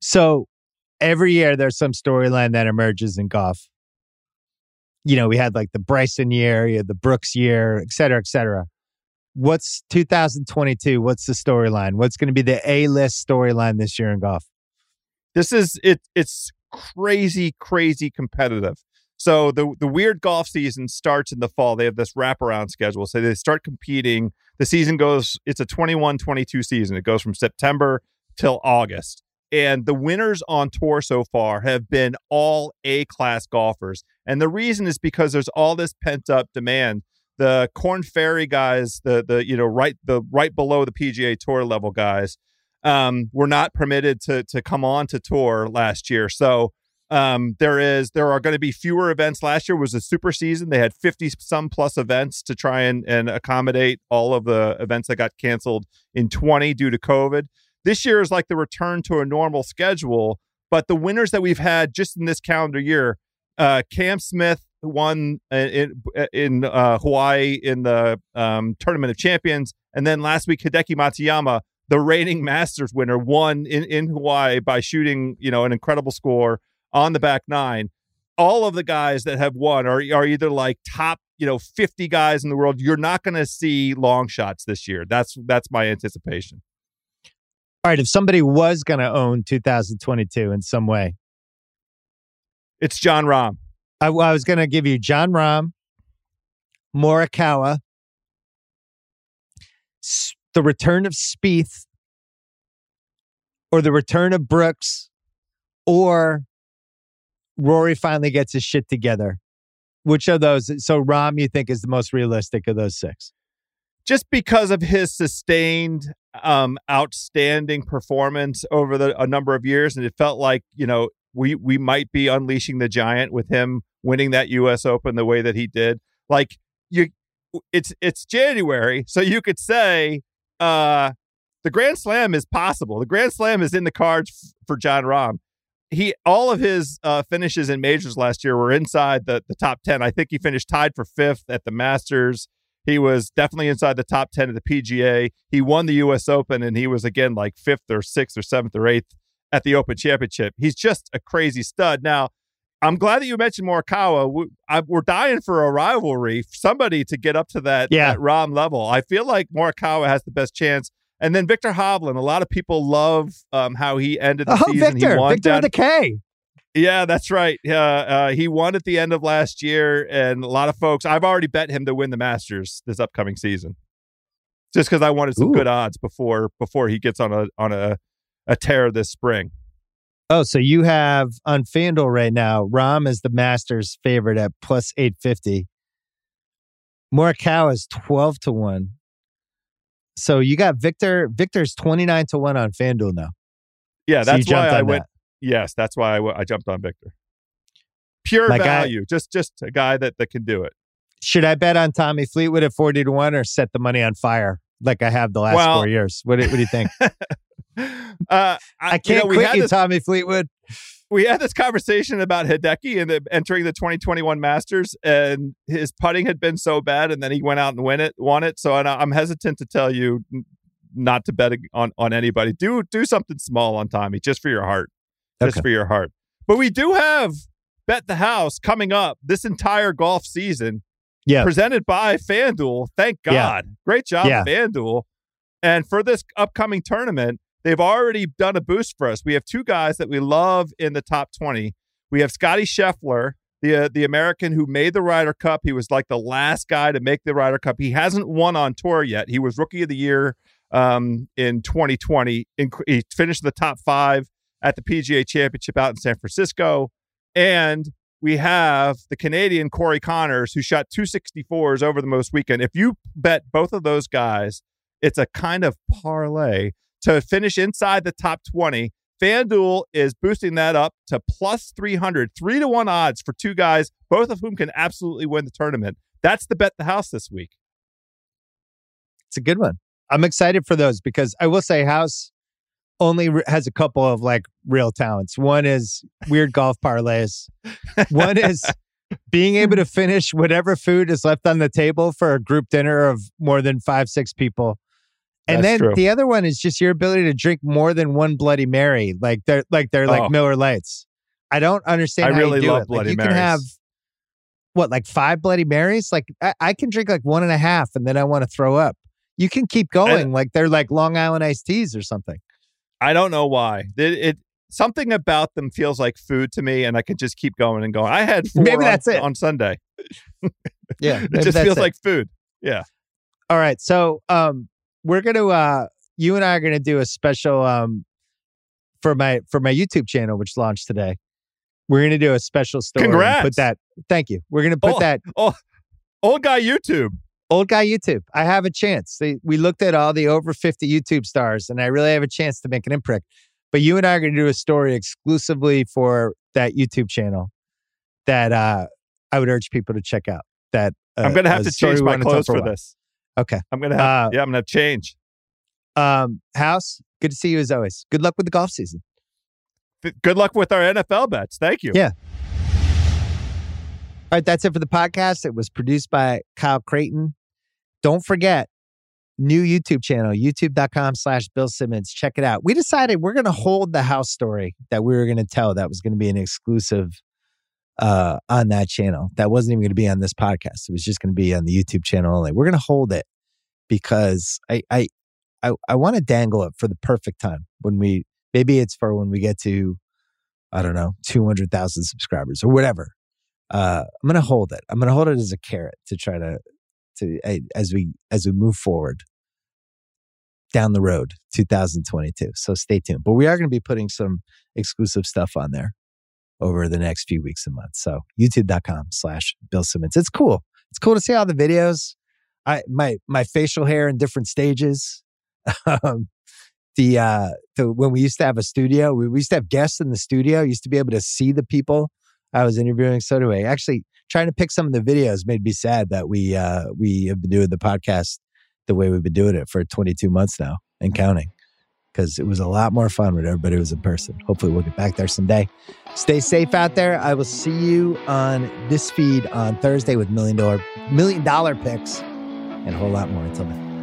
Speaker 1: So every year there's some storyline that emerges in golf. you know, we had like the Bryson year, the Brooks year, et cetera, et cetera. What's 2022? What's the storyline? What's going to be the A list storyline this year in golf?
Speaker 3: This is it. It's crazy, crazy competitive. So the the weird golf season starts in the fall. They have this wraparound schedule. So they start competing. The season goes. It's a 21-22 season. It goes from September till August. And the winners on tour so far have been all A class golfers. And the reason is because there's all this pent up demand. The Korn Ferry guys, the the you know right the right below the PGA Tour level guys, um, were not permitted to to come on to tour last year. So um, there is there are going to be fewer events. Last year was a super season. They had 50 some plus events to try and, and accommodate all of the events that got canceled in 20 due to COVID. This year is like the return to a normal schedule, but the winners that we've had just in this calendar year, uh, Cam Smith won in in uh, Hawaii in the um, Tournament of Champions, and then last week Hideki Matsuyama, the reigning Masters winner, won in in Hawaii by shooting you know an incredible score on the back nine. All of the guys that have won are are either like top you know 50 guys in the world. You're not going to see long shots this year. That's that's my anticipation.
Speaker 1: All right, if somebody was going to own 2022 in some way,
Speaker 3: it's Jon Rahm.
Speaker 1: I, I was going to give you Jon Rahm, Morikawa, the return of Spieth, or the return of Brooks, or Rory finally gets his shit together. Which of those? So Rahm, you think is the most realistic of those six?
Speaker 3: Just because of his sustained, um, outstanding performance over the, a number of years, and it felt like you know we we might be unleashing the giant with him winning that U.S. Open the way that he did. Like you, it's it's January, so you could say uh, the Grand Slam is possible. The Grand Slam is in the cards f- for Jon Rahm he all of his uh, finishes in majors last year were inside the the top 10 i think he finished tied for fifth at the masters he was definitely inside the top 10 of the pga he won the us open and he was again like fifth or sixth or seventh or eighth at the open championship he's just a crazy stud now i'm glad that you mentioned morikawa we, are dying for a rivalry somebody to get up to that,
Speaker 1: yeah.
Speaker 3: that Rahm level i feel like morikawa has the best chance and then Viktor Hovland, a lot of people love um, how he ended the
Speaker 1: oh,
Speaker 3: season.
Speaker 1: Viktor,
Speaker 3: he won
Speaker 1: Viktor
Speaker 3: down,
Speaker 1: with the K.
Speaker 3: Yeah, that's right. Uh, uh, he won at the end of last year, and a lot of folks. I've already bet him to win the Masters this upcoming season, just because I wanted some
Speaker 1: Ooh.
Speaker 3: good odds before before he gets on a on a a tear this spring.
Speaker 1: Oh, so you have on FanDuel right now. Rahm is the Masters favorite at plus eight fifty. Morikawa is twelve to one. So you got Viktor. Viktor's twenty nine to one on FanDuel now.
Speaker 3: Yeah,
Speaker 1: So
Speaker 3: that's why I went.
Speaker 1: that.
Speaker 3: Yes, that's why I, w- I jumped on Viktor. Pure
Speaker 1: My guy-
Speaker 3: value, just just a guy that that can do it.
Speaker 1: Should I bet on Tommy Fleetwood at forty to one, or set the money on fire like I have the last
Speaker 3: Well-
Speaker 1: four years? What do, what do you think?
Speaker 3: uh, I,
Speaker 1: I can't
Speaker 3: know, we
Speaker 1: quit
Speaker 3: had
Speaker 1: you,
Speaker 3: this-
Speaker 1: Tommy Fleetwood.
Speaker 3: we had this conversation about Hideki and the, entering the 2021 Masters, and his putting had been so bad, and then he went out and win it, won it. So I- I'm hesitant to tell you not to bet on on anybody. Do do something small on Tommy, just for your heart, just
Speaker 1: Okay.
Speaker 3: for your heart. But we do have bet the house coming up this entire golf season,
Speaker 1: Yeah.
Speaker 3: presented by FanDuel. Thank
Speaker 1: Yeah.
Speaker 3: God, great job,
Speaker 1: Yeah.
Speaker 3: FanDuel. And for this upcoming tournament, they've already done a boost for us. We have two guys that we love in the top 20. We have Scotty Scheffler, the uh, the American who made the Ryder Cup. He was like the last guy to make the Ryder Cup. He hasn't won on tour yet. He was Rookie of the Year um, in 2020. In, he finished in the top five at the PGA Championship out in San Francisco. And we have the Canadian Corey Conners, who shot 264s over the most weekend. If you bet both of those guys, it's a kind of parlay to finish inside the top 20. FanDuel is boosting that up to plus 300, three to one odds for two guys, both of whom can absolutely win the tournament. That's the bet the house this week.
Speaker 1: It's a good one. I'm excited for those because I will say House only has a couple of like real talents. One is weird golf parlays. One is being able to finish whatever food is left on the table for a group dinner of more than five, six people. And
Speaker 3: That's
Speaker 1: then
Speaker 3: true.
Speaker 1: the other one is just your ability to drink more than one Bloody Mary, like they're like they're like
Speaker 3: Oh.
Speaker 1: Miller Lites. I don't understand
Speaker 3: I
Speaker 1: how
Speaker 3: really
Speaker 1: you do
Speaker 3: love
Speaker 1: it. Like
Speaker 3: Bloody
Speaker 1: you can have what, like five Bloody Marys? Like I, I can drink like one and a half and then I want to throw up. You can keep going like they're like Long Island iced teas or something.
Speaker 3: I don't know why. It, it something about them feels like food to me, and I can just keep going and going. I had four
Speaker 1: Maybe
Speaker 3: on,
Speaker 1: that's it.
Speaker 3: on Sunday.
Speaker 1: Yeah.
Speaker 3: It just feels
Speaker 1: it.
Speaker 3: like food. Yeah.
Speaker 1: All right. So um we're gonna uh you and I are gonna do a special um for my for my YouTube channel, which launched today. We're gonna do a special story.
Speaker 3: Congrats.
Speaker 1: Put that thank you. We're gonna put
Speaker 3: Oh.
Speaker 1: that
Speaker 3: Old guy YouTube.
Speaker 1: old guy YouTube. I have a chance. They, we looked at all the over 50 YouTube stars, and I really have a chance to make an imprint. But you and I are going to do a story exclusively for that YouTube channel that uh, I would urge people to check out. That uh,
Speaker 3: I'm gonna have to change my clothes for this.
Speaker 1: Okay.
Speaker 3: I'm gonna have.
Speaker 1: Uh,
Speaker 3: yeah, I'm gonna have change.
Speaker 1: Um, House, good to see you as always. Good luck with the golf season.
Speaker 3: Th- Good luck with our NFL bets. Thank you.
Speaker 1: Yeah. All right, that's it for the podcast. It was produced by Kyle Crichton. Don't forget, new YouTube channel, youtube.com slash Bill Simmons. Check it out. We decided we're going to hold the house story that we were going to tell that was going to be an exclusive uh, on that channel. That wasn't even going to be on this podcast. It was just going to be on the YouTube channel only. We're going to hold it because I, I, I, I want to dangle it for the perfect time when we, maybe it's for when we get to, I don't know, 200,000 subscribers or whatever. Uh, I'm going to hold it. I'm going to hold it as a carrot to try to, to eh, as we as we move forward down the road 2022 so stay tuned but we are going to be putting some exclusive stuff on there over the next few weeks and months. So youtube.com slash bill simmons. It's cool. It's cool to see all the videos. I my my facial hair in different stages. Um the uh the when we used to have a studio we, we used to have guests in the studio. Used to be able to see the people. I was interviewing so I. actually trying to pick some of the videos made me sad that we uh we have been doing the podcast the way we've been doing it for 22 months now and counting because it was a lot more fun when everybody was in person. Hopefully we'll get back there someday. Stay safe out there. I will see you on this feed on thursday with million dollar million dollar picks and a whole lot more. Until then